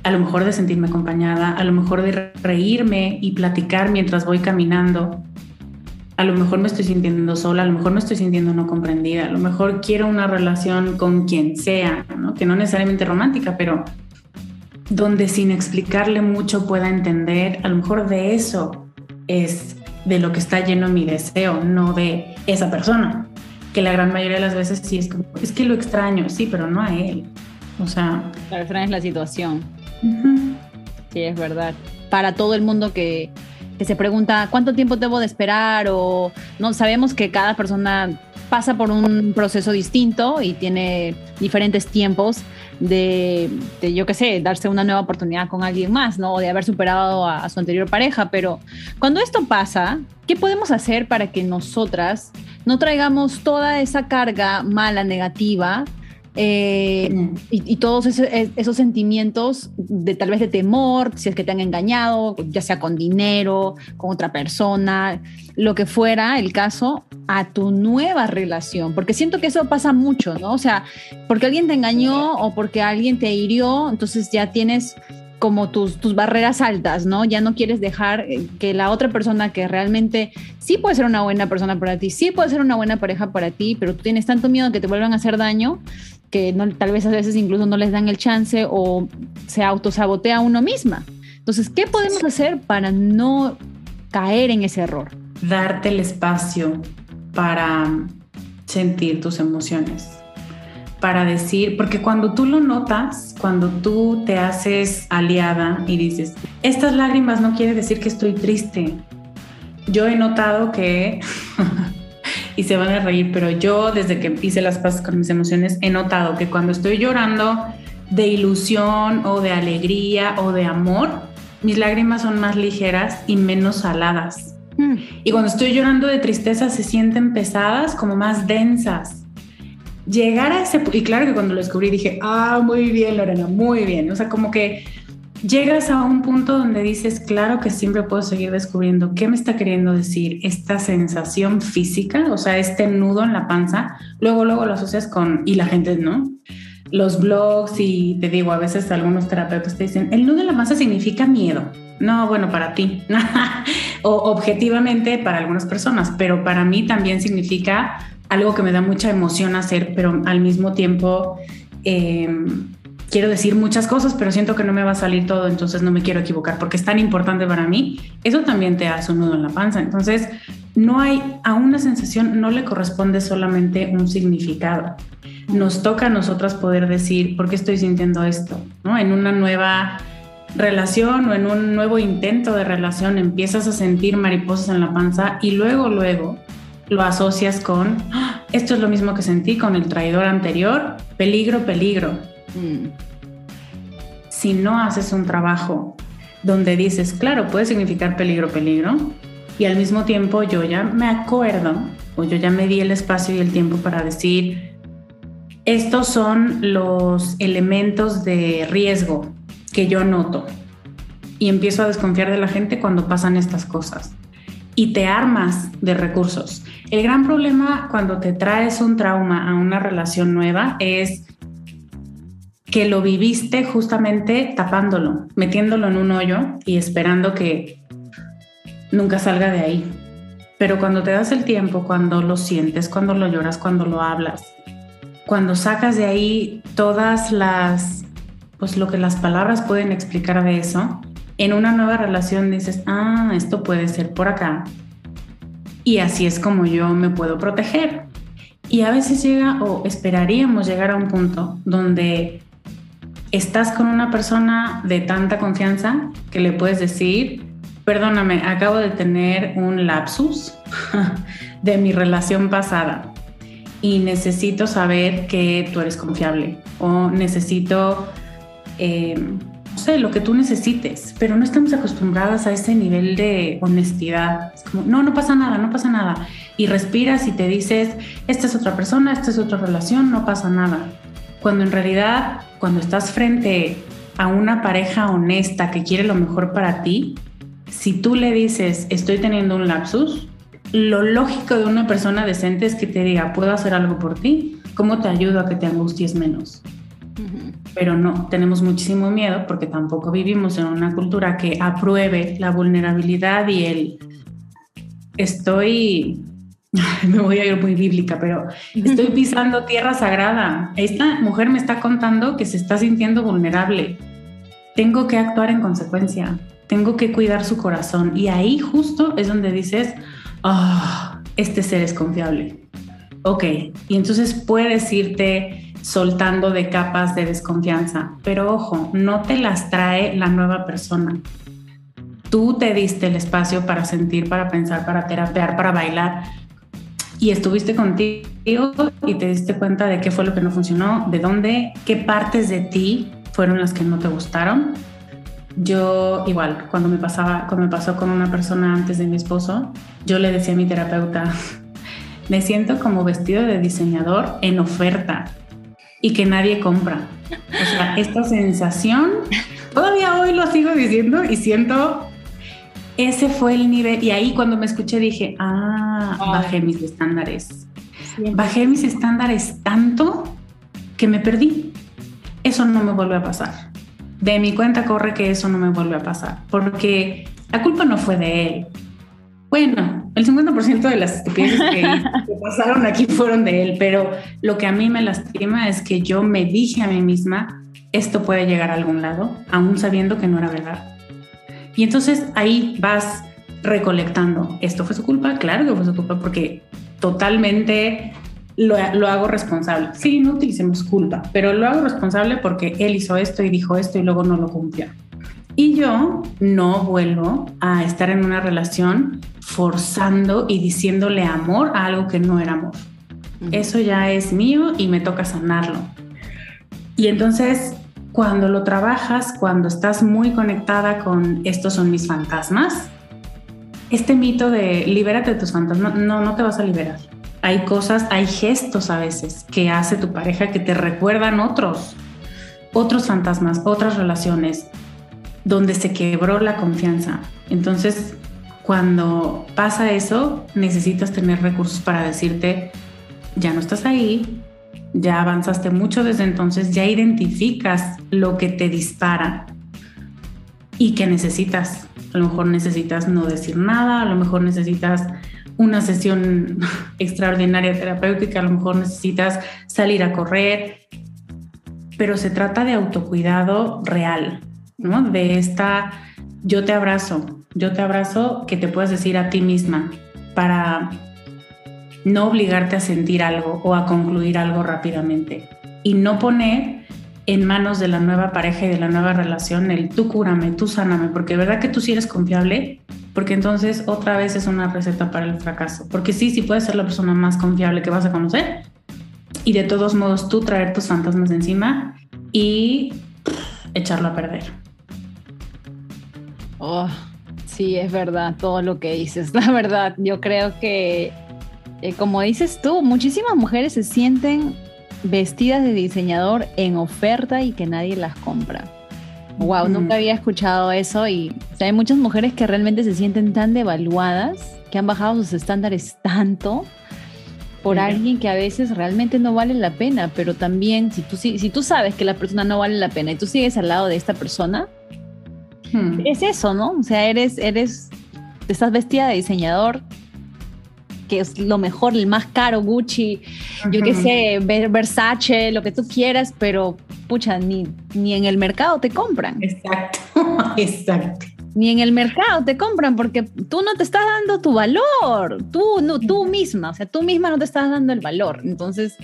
a lo mejor de sentirme acompañada, a lo mejor de reírme y platicar mientras voy caminando. A lo mejor me estoy sintiendo sola, a lo mejor me estoy sintiendo no comprendida, a lo mejor quiero una relación con quien sea, que no necesariamente romántica, pero donde sin explicarle mucho pueda entender, a lo mejor de eso es de lo que está lleno mi deseo, no de esa persona. Que la gran mayoría de las veces sí es como, es que lo extraño, sí, pero no a él. O sea... La extraña la situación. Sí, es verdad. Para todo el mundo que, que se pregunta cuánto tiempo debo de esperar o no sabemos que cada persona pasa por un proceso distinto y tiene diferentes tiempos de, yo qué sé, darse una nueva oportunidad con alguien más, ¿no? O de haber superado a, su anterior pareja. Pero cuando esto pasa, ¿qué podemos hacer para que nosotras no traigamos toda esa carga mala, negativa? Eh, mm. y, todos esos, sentimientos de tal vez de temor, si es que te han engañado, ya sea con dinero, con otra persona, lo que fuera el caso, a tu nueva relación, porque siento que eso pasa mucho, ¿no? O sea, porque alguien te engañó o porque alguien te hirió, entonces ya tienes como tus, tus barreras altas, ¿no? Ya no quieres dejar eh, que la otra persona que realmente sí puede ser una buena persona para ti, sí puede ser una buena pareja para ti, pero tú tienes tanto miedo que te vuelvan a hacer daño que tal vez a veces incluso no les dan el chance o se autosabotea a uno misma. Entonces, ¿qué podemos hacer para no caer en ese error? Darte el espacio para sentir tus emociones, para decir, porque cuando tú lo notas, cuando tú te haces aliada y dices, estas lágrimas no quiere decir que estoy triste. Yo he notado que y se van a reír, pero yo desde que hice las paces con mis emociones he notado que cuando estoy llorando de ilusión o de alegría o de amor, mis lágrimas son más ligeras y menos saladas. Mm. Y cuando estoy llorando de tristeza se sienten pesadas, como más densas. Llegar a ese... Y claro que cuando lo descubrí dije, ah, muy bien, Lorena, muy bien. O sea, como que llegas a un punto donde dices, claro que siempre puedo seguir descubriendo qué me está queriendo decir esta sensación física, o sea, este nudo en la panza, luego, luego lo asocias con, y la gente, ¿no? Los blogs y te digo, a veces algunos terapeutas te dicen, el nudo en la panza significa miedo. No, bueno, para ti, o objetivamente para algunas personas, pero para mí también significa algo que me da mucha emoción hacer, pero al mismo tiempo... Eh, quiero decir muchas cosas, pero siento que no me va a salir todo, entonces no me quiero equivocar porque es tan importante para mí, eso también te hace un nudo en la panza. Entonces, no hay, a una sensación no le corresponde solamente un significado. Nos toca a nosotras poder decir, ¿por qué estoy sintiendo esto? ¿No? En una nueva relación o en un nuevo intento de relación empiezas a sentir mariposas en la panza y luego, luego lo asocias con, ¡Ah! esto es lo mismo que sentí con el traidor anterior, peligro, peligro si no haces un trabajo donde dices, claro, puede significar peligro, peligro, y al mismo tiempo yo ya me acuerdo o yo ya me di el espacio y el tiempo para decir, estos son los elementos de riesgo que yo noto y empiezo a desconfiar de la gente cuando pasan estas cosas y te armas de recursos. El gran problema cuando te traes un trauma a una relación nueva es que lo viviste justamente tapándolo, metiéndolo en un hoyo y esperando que nunca salga de ahí. Pero cuando te das el tiempo, cuando lo sientes, cuando lo lloras, cuando lo hablas, cuando sacas de ahí todas las, pues lo que las palabras pueden explicar de eso, en una nueva relación dices, ah, esto puede ser por acá. Y así es como yo me puedo proteger. Y a veces llega o esperaríamos llegar a un punto donde estás con una persona de tanta confianza que le puedes decir, perdóname, acabo de tener un lapsus de mi relación pasada y necesito saber que tú eres confiable o necesito, em, no sé, lo que tú necesites, pero no estamos acostumbradas a ese nivel de honestidad. Es como, no, no pasa nada, no pasa nada. Y respiras y te dices, esta es otra persona, esta es otra relación, no pasa nada cuando en realidad cuando estás frente a una pareja honesta que quiere lo mejor para ti, si tú le dices estoy teniendo un lapsus, lo lógico de una persona decente es que te diga puedo hacer algo por ti, ¿cómo te ayudo a que te angusties menos? Pero no, tenemos muchísimo miedo porque tampoco vivimos en una cultura que apruebe la vulnerabilidad y el estoy me voy a ir muy bíblica, pero estoy pisando tierra sagrada. Esta mujer me está contando que se está sintiendo vulnerable. Tengo que actuar en consecuencia. tengo que cuidar su corazón. Y ahí justo es donde dices, ah, este ser es confiable. Ok, y entonces puedes irte soltando de capas de desconfianza, pero ojo, no te las trae la nueva persona. Tú te diste el espacio para sentir, para pensar, para terapear, para bailar y estuviste contigo y te diste cuenta de qué fue lo que no funcionó, de dónde, qué partes de ti fueron las que no te gustaron. Yo igual, cuando me pasaba, cuando me pasó con una persona antes de mi esposo, yo le decía a mi terapeuta, me siento como vestido de diseñador en oferta y que nadie compra. O sea, esta sensación, todavía hoy lo sigo diciendo y siento, ese fue el nivel. Y ahí cuando me escuché dije, ah, bajé mis estándares. Bajé mis estándares tanto que me perdí. Eso no me vuelve a pasar. De mi cuenta corre que eso no me vuelve a pasar, porque la culpa no fue de él. Bueno, el 50% de las estupideces que, que, pasaron aquí fueron de él, pero lo que a mí me lastima es que yo me dije a mí misma, esto puede llegar a algún lado, aún sabiendo que no era verdad. Y entonces ahí vas recolectando, esto fue su culpa, claro que fue su culpa, porque totalmente lo, lo, hago responsable. Sí, no utilicemos culpa, pero lo hago responsable porque él hizo esto y dijo esto y luego no lo cumplió. Y yo no vuelvo a estar en una relación forzando y diciéndole amor a algo que no era amor. Eso ya es mío y me toca sanarlo. Y entonces, cuando lo trabajas, cuando estás muy conectada con estos son mis fantasmas, este mito de libérate de tus fantasmas, no, no te vas a liberar. Hay cosas, hay gestos a veces que hace tu pareja que te recuerdan otros, otros fantasmas, otras relaciones, donde se quebró la confianza. Entonces, cuando pasa eso, necesitas tener recursos para decirte, ya no estás ahí, ya avanzaste mucho desde entonces, ya identificas lo que te dispara y que necesitas. A lo mejor necesitas no decir nada, a lo mejor necesitas una sesión extraordinaria terapéutica, a lo mejor necesitas salir a correr, pero se trata de autocuidado real, ¿no? De esta, yo te abrazo, yo te abrazo que te puedas decir a ti misma para no obligarte a sentir algo o a concluir algo rápidamente y no poner en manos de la nueva pareja y de la nueva relación el tú cúrame, tú sáname, porque verdad que tú sí eres confiable, porque entonces otra vez es una receta para el fracaso, porque sí, sí puedes ser la persona más confiable que vas a conocer y de todos modos tú traer tus fantasmas encima y echarlo a perder. Oh, sí, es verdad todo lo que dices. La verdad, yo creo que, eh, como dices tú, muchísimas mujeres se sienten vestidas de diseñador en oferta y que nadie las compra. Wow, nunca había escuchado eso y hay muchas mujeres que realmente se sienten tan devaluadas, que han bajado sus estándares tanto por alguien que a veces realmente no vale la pena, pero también si tú, si, si tú sabes que la persona no vale la pena y tú sigues al lado de esta persona, Hmm. Es eso, ¿no? O sea, eres, eres, estás vestida de diseñador, que es lo mejor, el más caro, Gucci, yo qué sé, Versace, lo que tú quieras, pero pucha, ni, ni en el mercado te compran. Exacto, exacto ni en el mercado te compran porque tú no te estás dando tu valor, tú, no, tú misma, o sea, tú misma no te estás dando el valor. Entonces,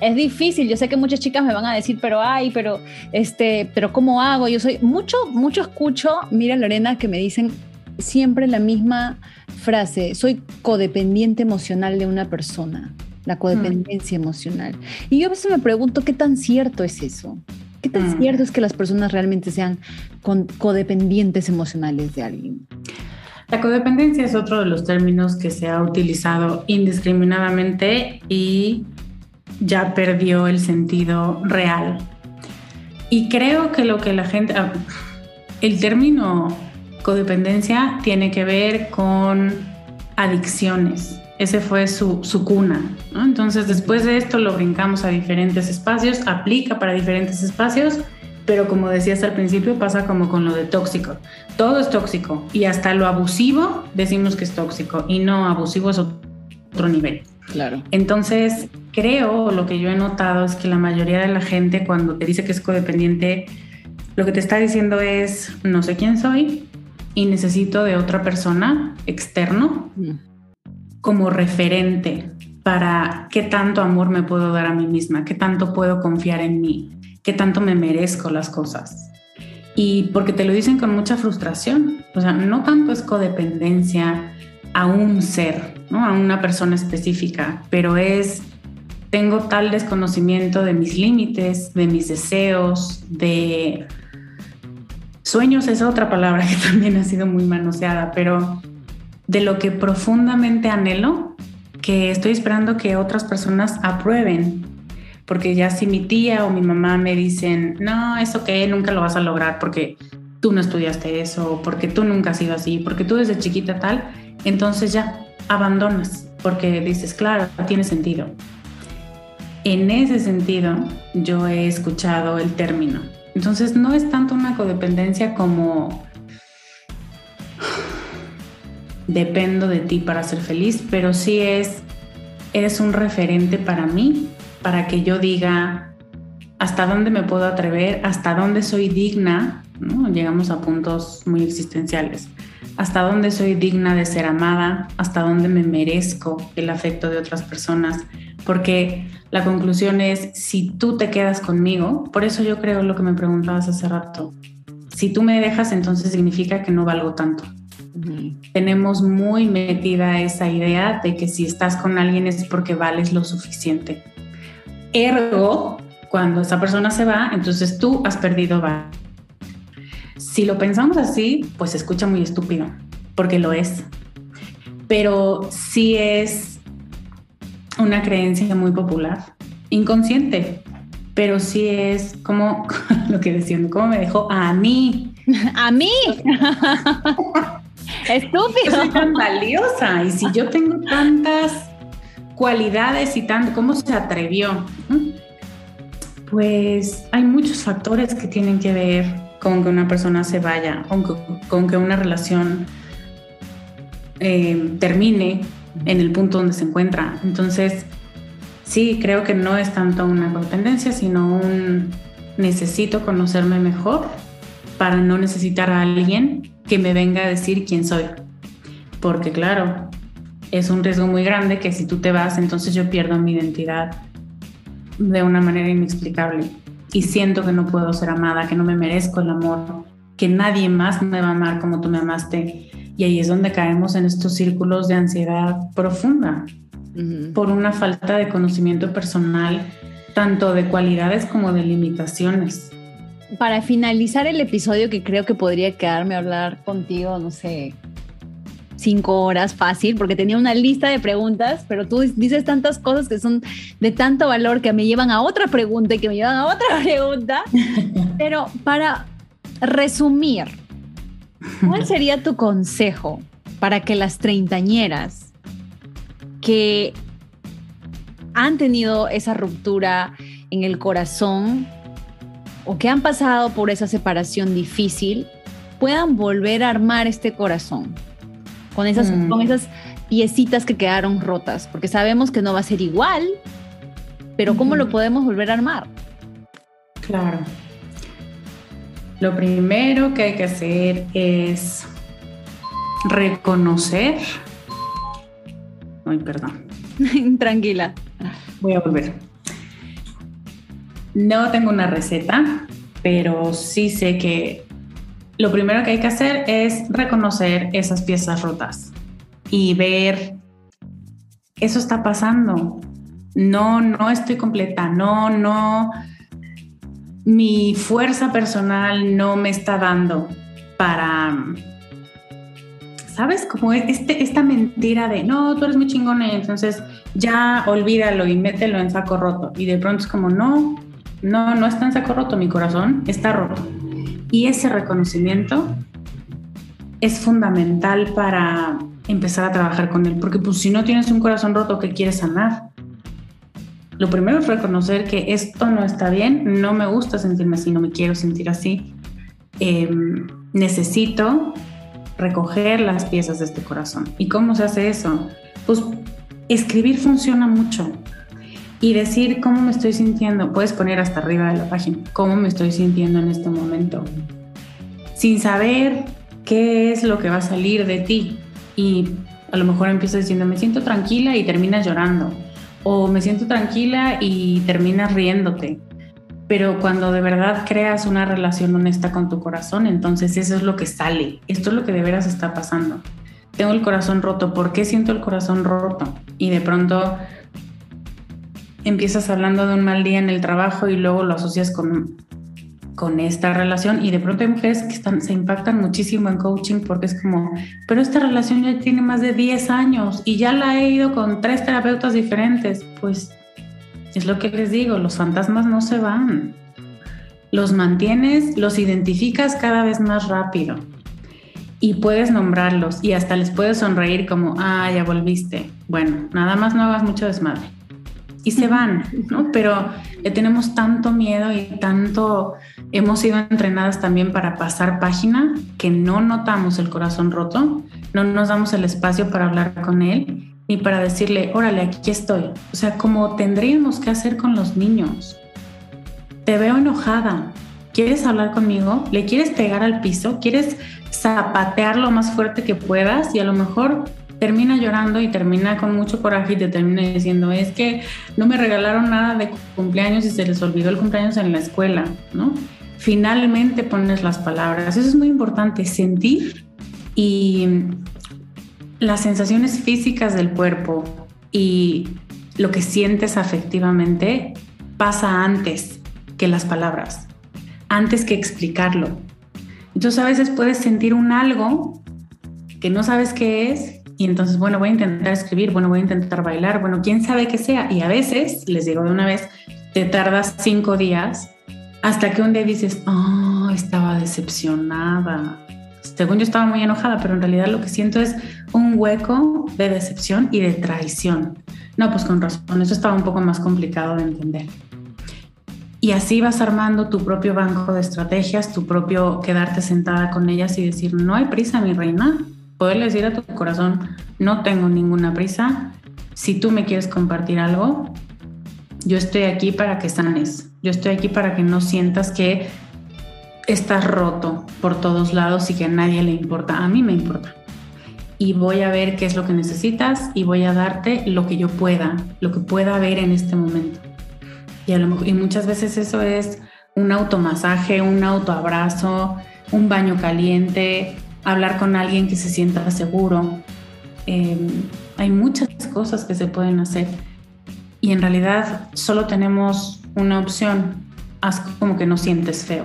es difícil. Yo sé que muchas chicas me van a decir, pero ay, pero, este, pero ¿cómo hago? Yo soy, mucho, mucho escucho, mira Lorena, que me dicen siempre la misma frase, soy codependiente emocional de una persona, la codependencia emocional. Y yo a veces me pregunto, ¿qué tan cierto es eso? ¿Qué tan mm. cierto es que las personas realmente sean codependientes emocionales de alguien? La codependencia es otro de los términos que se ha utilizado indiscriminadamente y ya perdió el sentido real. Y creo que lo que la gente... Ah, el término codependencia tiene que ver con adicciones ese fue su, cuna. Entonces, después de esto lo brincamos a diferentes espacios, aplica para diferentes espacios, pero como decías al principio, pasa como con lo de tóxico. Todo es tóxico y hasta lo abusivo decimos que es tóxico y no abusivo es otro nivel. Claro. Entonces, creo, lo que yo he notado es que la mayoría de la gente cuando te dice que es codependiente, lo que te está diciendo es, no sé quién soy, y necesito de otra persona externo como referente para qué tanto amor me puedo dar a mí misma, qué tanto puedo confiar en mí, qué tanto me merezco las cosas. Y porque te lo dicen con mucha frustración, o sea, no tanto es codependencia a un ser, ¿no? a una persona específica, pero es tengo tal desconocimiento de mis límites, de mis deseos, de sueños es otra palabra que también ha sido muy manoseada, pero de lo que profundamente anhelo, que estoy esperando que otras personas aprueben. Porque ya si mi tía o mi mamá me dicen, no, eso que nunca lo vas a lograr porque tú no estudiaste eso, porque tú nunca has sido así, porque tú desde chiquita tal, entonces ya abandonas, porque dices, claro, tiene sentido. En ese sentido, yo he escuchado el término. Entonces, no es tanto una codependencia como dependo de ti para ser feliz, pero sí es, eres un referente para mí, para que yo diga hasta dónde me puedo atrever, hasta dónde soy digna, llegamos a puntos muy existenciales, hasta dónde soy digna de ser amada, hasta dónde me merezco el afecto de otras personas, porque la conclusión es, si tú te quedas conmigo, por eso yo creo lo que me preguntabas hace rato, si tú me dejas, entonces significa que no valgo tanto. Tenemos muy metida esa idea de que si estás con alguien es porque vales lo suficiente. Ergo, cuando esa persona se va, entonces tú has perdido valor. Si lo pensamos así, pues se escucha muy estúpido, porque lo es. Pero sí es una creencia muy popular, inconsciente, pero sí es como lo que decían, cómo me dejó a mí. A mí. Estúpido. soy tan valiosa y si yo tengo tantas cualidades y tan, ¿cómo se atrevió? Pues hay muchos factores que tienen que ver con que una persona se vaya, con que, una relación eh, termine en el punto donde se encuentra. Entonces, sí, creo que no es tanto una codependencia, sino un necesito conocerme mejor para no necesitar a alguien que me venga a decir quién soy. Porque claro, es un riesgo muy grande que si tú te vas, entonces yo pierdo mi identidad de una manera inexplicable y siento que no puedo ser amada, que no me merezco el amor, que nadie más me va a amar como tú me amaste. Y ahí es donde caemos en estos círculos de ansiedad profunda por una falta de conocimiento personal, tanto de cualidades como de limitaciones para finalizar el episodio, que creo que podría quedarme a hablar contigo, no sé, cinco horas fácil, porque tenía una lista de preguntas, pero tú dices tantas cosas que son de tanto valor que me llevan a otra pregunta y que me llevan a otra pregunta. Pero para resumir, ¿cuál sería tu consejo para que las treintañeras que han tenido esa ruptura en el corazón o que han pasado por esa separación difícil puedan volver a armar este corazón con esas, mm. con esas piecitas que quedaron rotas, porque sabemos que no va a ser igual, pero ¿cómo lo podemos volver a armar? Claro. Lo primero que hay que hacer es reconocer. Ay, perdón. Tranquila. Voy a volver. No tengo una receta, pero sí sé que lo primero que hay que hacer es reconocer esas piezas rotas y ver, eso está pasando. No, no estoy completa, no, no, mi fuerza personal no me está dando para, ¿sabes? Como este, esta mentira de, no, tú eres muy chingona entonces ya olvídalo y mételo en saco roto. Y de pronto es como, no, no, no está en saco roto, mi corazón está roto. Y ese reconocimiento es fundamental para empezar a trabajar con él, porque pues si no tienes un corazón roto que quieres sanar, lo primero es reconocer que esto no está bien, no me gusta sentirme así, no me quiero sentir así. Em, necesito recoger las piezas de este corazón. ¿Y cómo se hace eso? Pues escribir funciona mucho y decir cómo me estoy sintiendo. Puedes poner hasta arriba de la página cómo me estoy sintiendo en este momento. Sin saber qué es lo que va a salir de ti. Y a lo mejor empiezas diciendo, me siento tranquila y terminas llorando. O me siento tranquila y terminas riéndote. Pero cuando de verdad creas una relación honesta con tu corazón, entonces eso es lo que sale. Esto es lo que de veras está pasando. Tengo el corazón roto. ¿Por qué siento el corazón roto? Y de pronto empiezas hablando de un mal día en el trabajo y luego lo asocias con con esta relación y de pronto hay mujeres que están, se impactan muchísimo en coaching porque es como, pero esta relación ya tiene más de 10 años y ya la he ido con tres terapeutas diferentes. Pues es lo que les digo, los fantasmas no se van. Los mantienes, los identificas cada vez más rápido y puedes nombrarlos y hasta les puedes sonreír como, ah, ya volviste. Bueno, nada más no hagas mucho desmadre. Y se van, ¿no? Pero le tenemos tanto miedo y tanto hemos sido entrenadas también para pasar página que no notamos el corazón roto, no nos damos el espacio para hablar con él ni para decirle, órale, aquí estoy. O sea, como tendríamos que hacer con los niños. Te veo enojada. ¿Quieres hablar conmigo? ¿Le quieres pegar al piso? ¿Quieres zapatear lo más fuerte que puedas? Y a lo mejor termina llorando y termina con mucho coraje y te termina diciendo, es que no me regalaron nada de cumpleaños y se les olvidó el cumpleaños en la escuela, ¿no? Finalmente pones las palabras. Eso es muy importante, sentir y las sensaciones físicas del cuerpo y lo que sientes afectivamente pasa antes que las palabras, antes que explicarlo. Entonces a veces puedes sentir un algo que no sabes qué es y entonces, bueno, voy a intentar escribir, bueno, voy a intentar bailar, bueno, quién sabe qué sea. Y a veces, les digo de una vez, te tardas cinco días hasta que un día dices, oh, estaba decepcionada. Según yo estaba muy enojada, pero en realidad lo que siento es un hueco de decepción y de traición. No, pues con razón, eso estaba un poco más complicado de entender. Y así vas armando tu propio banco de estrategias, tu propio quedarte sentada con ellas y decir, no hay prisa, mi reina, poderle decir a tu corazón, no tengo ninguna prisa, si tú me quieres compartir algo, yo estoy aquí para que sanes, yo estoy aquí para que no sientas que estás roto por todos lados y que a nadie le importa, a mí me importa. Y voy a ver qué es lo que necesitas y voy a darte lo que yo pueda, lo que pueda ver en este momento. Y, a lo y muchas veces eso es un automasaje, un autoabrazo, un baño caliente, hablar con alguien que se sienta seguro. Em, hay muchas cosas que se pueden hacer y en realidad solo tenemos una opción, haz como que no sientes feo.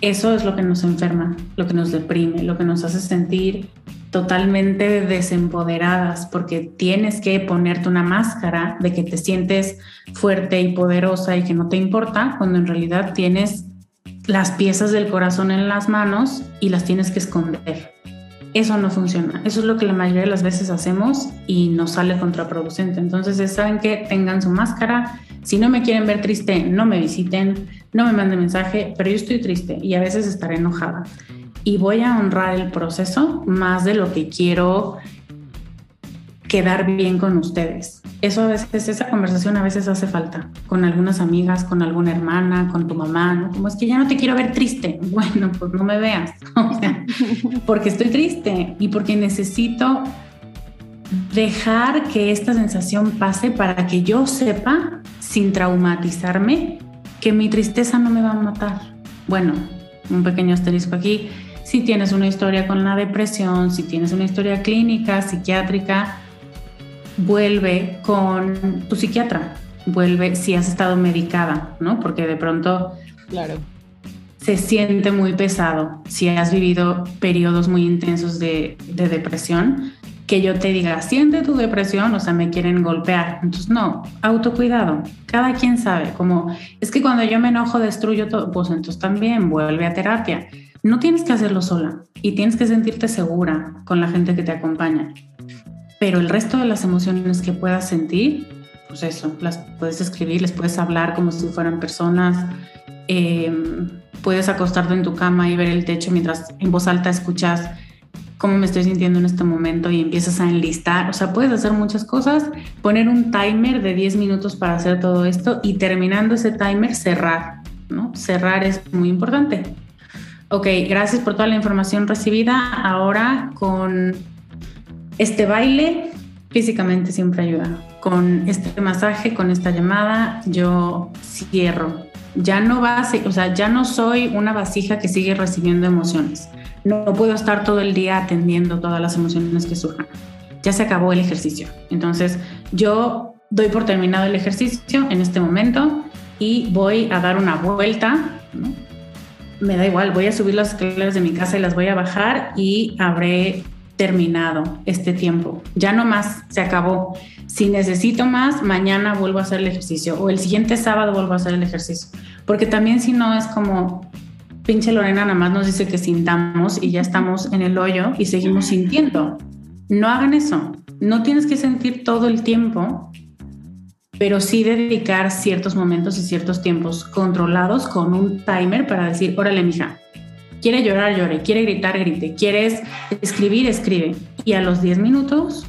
Eso es lo que nos enferma, lo que nos deprime, lo que nos hace sentir totalmente desempoderadas porque tienes que ponerte una máscara de que te sientes fuerte y poderosa y que no te importa cuando en realidad tienes las piezas del corazón en las manos y las tienes que esconder. Eso no funciona. Eso es lo que la mayoría de las veces hacemos y nos sale contraproducente. Entonces, saben que tengan su máscara. Si no me quieren ver triste, no me visiten, no me manden mensaje, pero yo estoy triste y a veces estaré enojada. Y voy a honrar el proceso más de lo que quiero quedar bien con ustedes. Eso a veces, esa conversación a veces hace falta con algunas amigas, con alguna hermana, con tu mamá, ¿no? Como es que ya no te quiero ver triste. Bueno, pues no me veas, o sea, porque estoy triste y porque necesito dejar que esta sensación pase para que yo sepa, sin traumatizarme, que mi tristeza no me va a matar. Bueno, un pequeño asterisco aquí. Si tienes una historia con la depresión, si tienes una historia clínica, psiquiátrica, vuelve con tu psiquiatra, vuelve si has estado medicada, ¿no? Porque de pronto claro. se siente muy pesado si has vivido periodos muy intensos de, de depresión, que yo te diga, siente tu depresión, o sea, me quieren golpear. Entonces, no, autocuidado. Cada quien sabe, como es que cuando yo me enojo destruyo todo, pues entonces también vuelve a terapia. No tienes que hacerlo sola y tienes que sentirte segura con la gente que te acompaña pero el resto de las emociones que puedas sentir, pues eso, las puedes escribir, les puedes hablar como si fueran personas, em, puedes acostarte en tu cama y ver el techo mientras en voz alta escuchas cómo me estoy sintiendo en este momento y empiezas a enlistar, o sea, puedes hacer muchas cosas, poner un timer de 10 minutos para hacer todo esto y terminando ese timer cerrar, ¿no? Cerrar es muy importante ok, gracias por toda la información recibida. Ahora con este baile, físicamente siempre ayuda. Con este masaje, con esta llamada, yo cierro. Ya no va, o sea, ya no soy una vasija que sigue recibiendo emociones. No puedo estar todo el día atendiendo todas las emociones que surjan. Ya se acabó el ejercicio. Entonces, yo doy por terminado el ejercicio en este momento y voy a dar una vuelta. Me da igual, voy a subir las escaleras de mi casa y las voy a bajar y habré terminado este tiempo. Ya no más, se acabó. Si necesito más, mañana vuelvo a hacer el ejercicio o el siguiente sábado vuelvo a hacer el ejercicio. Porque también si no es como, pinche Lorena nada más nos dice que sintamos y ya estamos en el hoyo y seguimos sintiendo. No hagan eso. No tienes que sentir todo el tiempo pero sí dedicar ciertos momentos y ciertos tiempos controlados con un timer para decir, órale, mija, quiere llorar, llore, quiere gritar, grite, quieres escribir, escribe. Y a los 10 minutos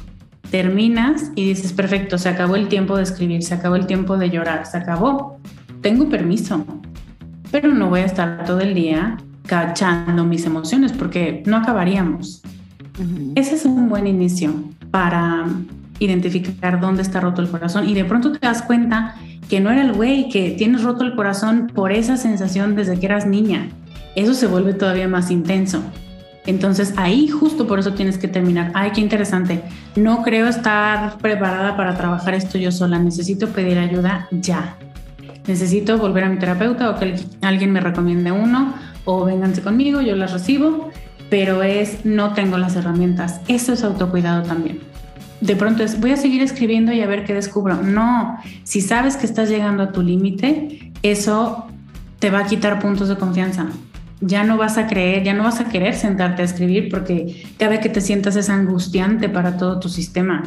terminas y dices, perfecto, se acabó el tiempo de escribir, se acabó el tiempo de llorar, se acabó. Tengo permiso, pero no voy a estar todo el día cachando mis emociones porque no acabaríamos. Ese es un buen inicio para identificar dónde está roto el corazón y de pronto te das cuenta que no era el güey, que tienes roto el corazón por esa sensación desde que eras niña. Eso se vuelve todavía más intenso. Entonces ahí justo por eso tienes que terminar. Ay, qué interesante. No creo estar preparada para trabajar esto yo sola. Necesito pedir ayuda ya. Necesito volver a mi terapeuta o que alguien me recomiende uno o vénganse conmigo, yo las recibo, pero es no tengo las herramientas. Eso es autocuidado también de pronto es, voy a seguir escribiendo y a ver qué descubro. No, si sabes que estás llegando a tu límite, eso te va a quitar puntos de confianza. Ya no vas a creer, ya no vas a querer sentarte a escribir porque cada vez que te sientas es angustiante para todo tu sistema.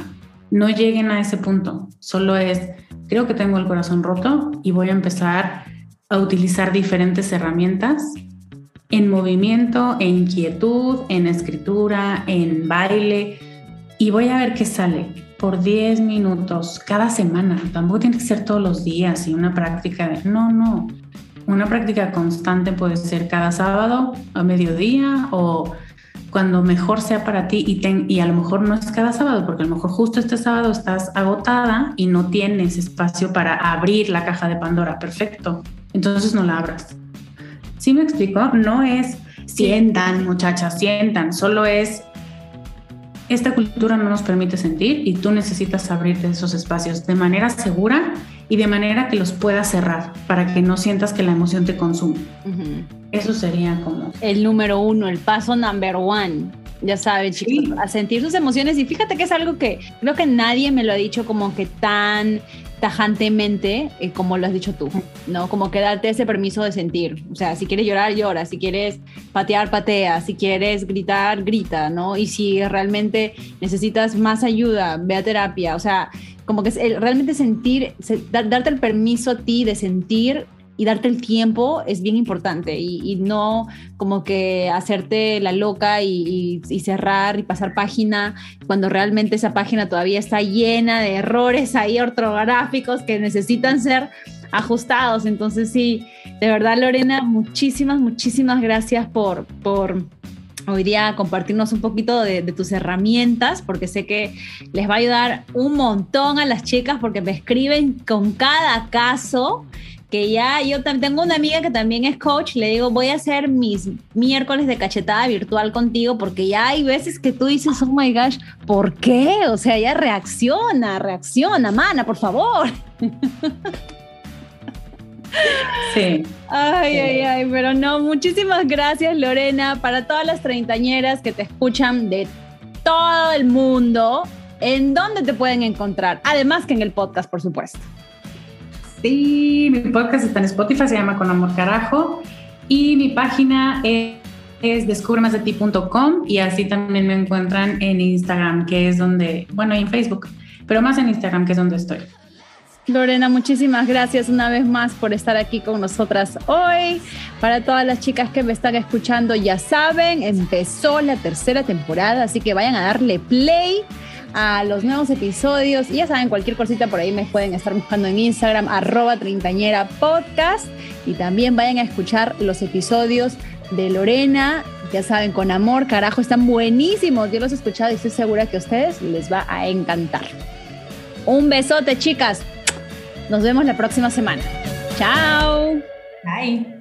No lleguen a ese punto. Solo es, creo que tengo el corazón roto y voy a empezar a utilizar diferentes herramientas en movimiento, en quietud, en escritura, en baile, y voy a ver qué sale por 10 minutos cada semana. Tampoco tiene que ser todos los días y una práctica de... No, no. Una práctica constante puede ser cada sábado a mediodía o cuando mejor sea para ti y, ten, y a lo mejor no es cada sábado, porque a lo mejor justo este sábado estás agotada y no tienes espacio para abrir la caja de Pandora. Perfecto. Entonces no la abras. ¿Sí me explico? No es sientan, muchachas, sientan. Solo es esta cultura no nos permite sentir y tú necesitas abrirte esos espacios de manera segura y de manera que los puedas cerrar para que no sientas que la emoción te consume. Eso sería como... El número uno, el paso number one. Ya sabes, chicos, a sentir sus emociones. Y fíjate que es algo que creo que nadie me lo ha dicho como que tan tajantemente eh, como lo has dicho tú, ¿no? Como que darte ese permiso de sentir. O sea, si quieres llorar, llora. Si quieres patear, patea. Si quieres gritar, grita, ¿no? Y si realmente necesitas más ayuda, ve a terapia. O sea, como que realmente sentir, darte el permiso a ti de sentir y darte el tiempo es bien importante y, no como que hacerte la loca y, cerrar y pasar página cuando realmente esa página todavía está llena de errores ahí ortográficos que necesitan ser ajustados. Entonces sí, de verdad Lorena, muchísimas, muchísimas gracias por... por hoy día compartirnos un poquito de, de, tus herramientas, porque sé que les va a ayudar un montón a las chicas, porque me escriben con cada caso que ya yo tengo una amiga que también es coach, le digo, voy a hacer mis miércoles de cachetada virtual contigo porque ya hay veces que tú dices, oh my gosh, ¿por qué? O sea, ya reacciona, reacciona, mana, por favor. Sí. Ay, ay, ay, pero no, muchísimas gracias Lorena, para todas las treintañeras que te escuchan de todo el mundo, ¿en dónde te pueden encontrar? Además que en el podcast, por supuesto. Sí, mi podcast está en Spotify, se llama Con Amor Carajo. Y mi página es, es descubremasdeti.com y así también me encuentran en Instagram, que es donde, bueno, y en Facebook, pero más en Instagram, que es donde estoy. Lorena, muchísimas gracias una vez más por estar aquí con nosotras hoy. Para todas las chicas que me están escuchando, ya saben, empezó la tercera temporada, así que vayan a darle play a los nuevos episodios. Y ya saben, cualquier cosita por ahí me pueden estar buscando en Instagram, arroba treintañera podcast. Y también vayan a escuchar los episodios de Lorena. Ya saben, con amor, carajo, están buenísimos. Yo los he escuchado y estoy segura que a ustedes les va a encantar. Un besote, chicas. Nos vemos la próxima semana. Chao. Bye.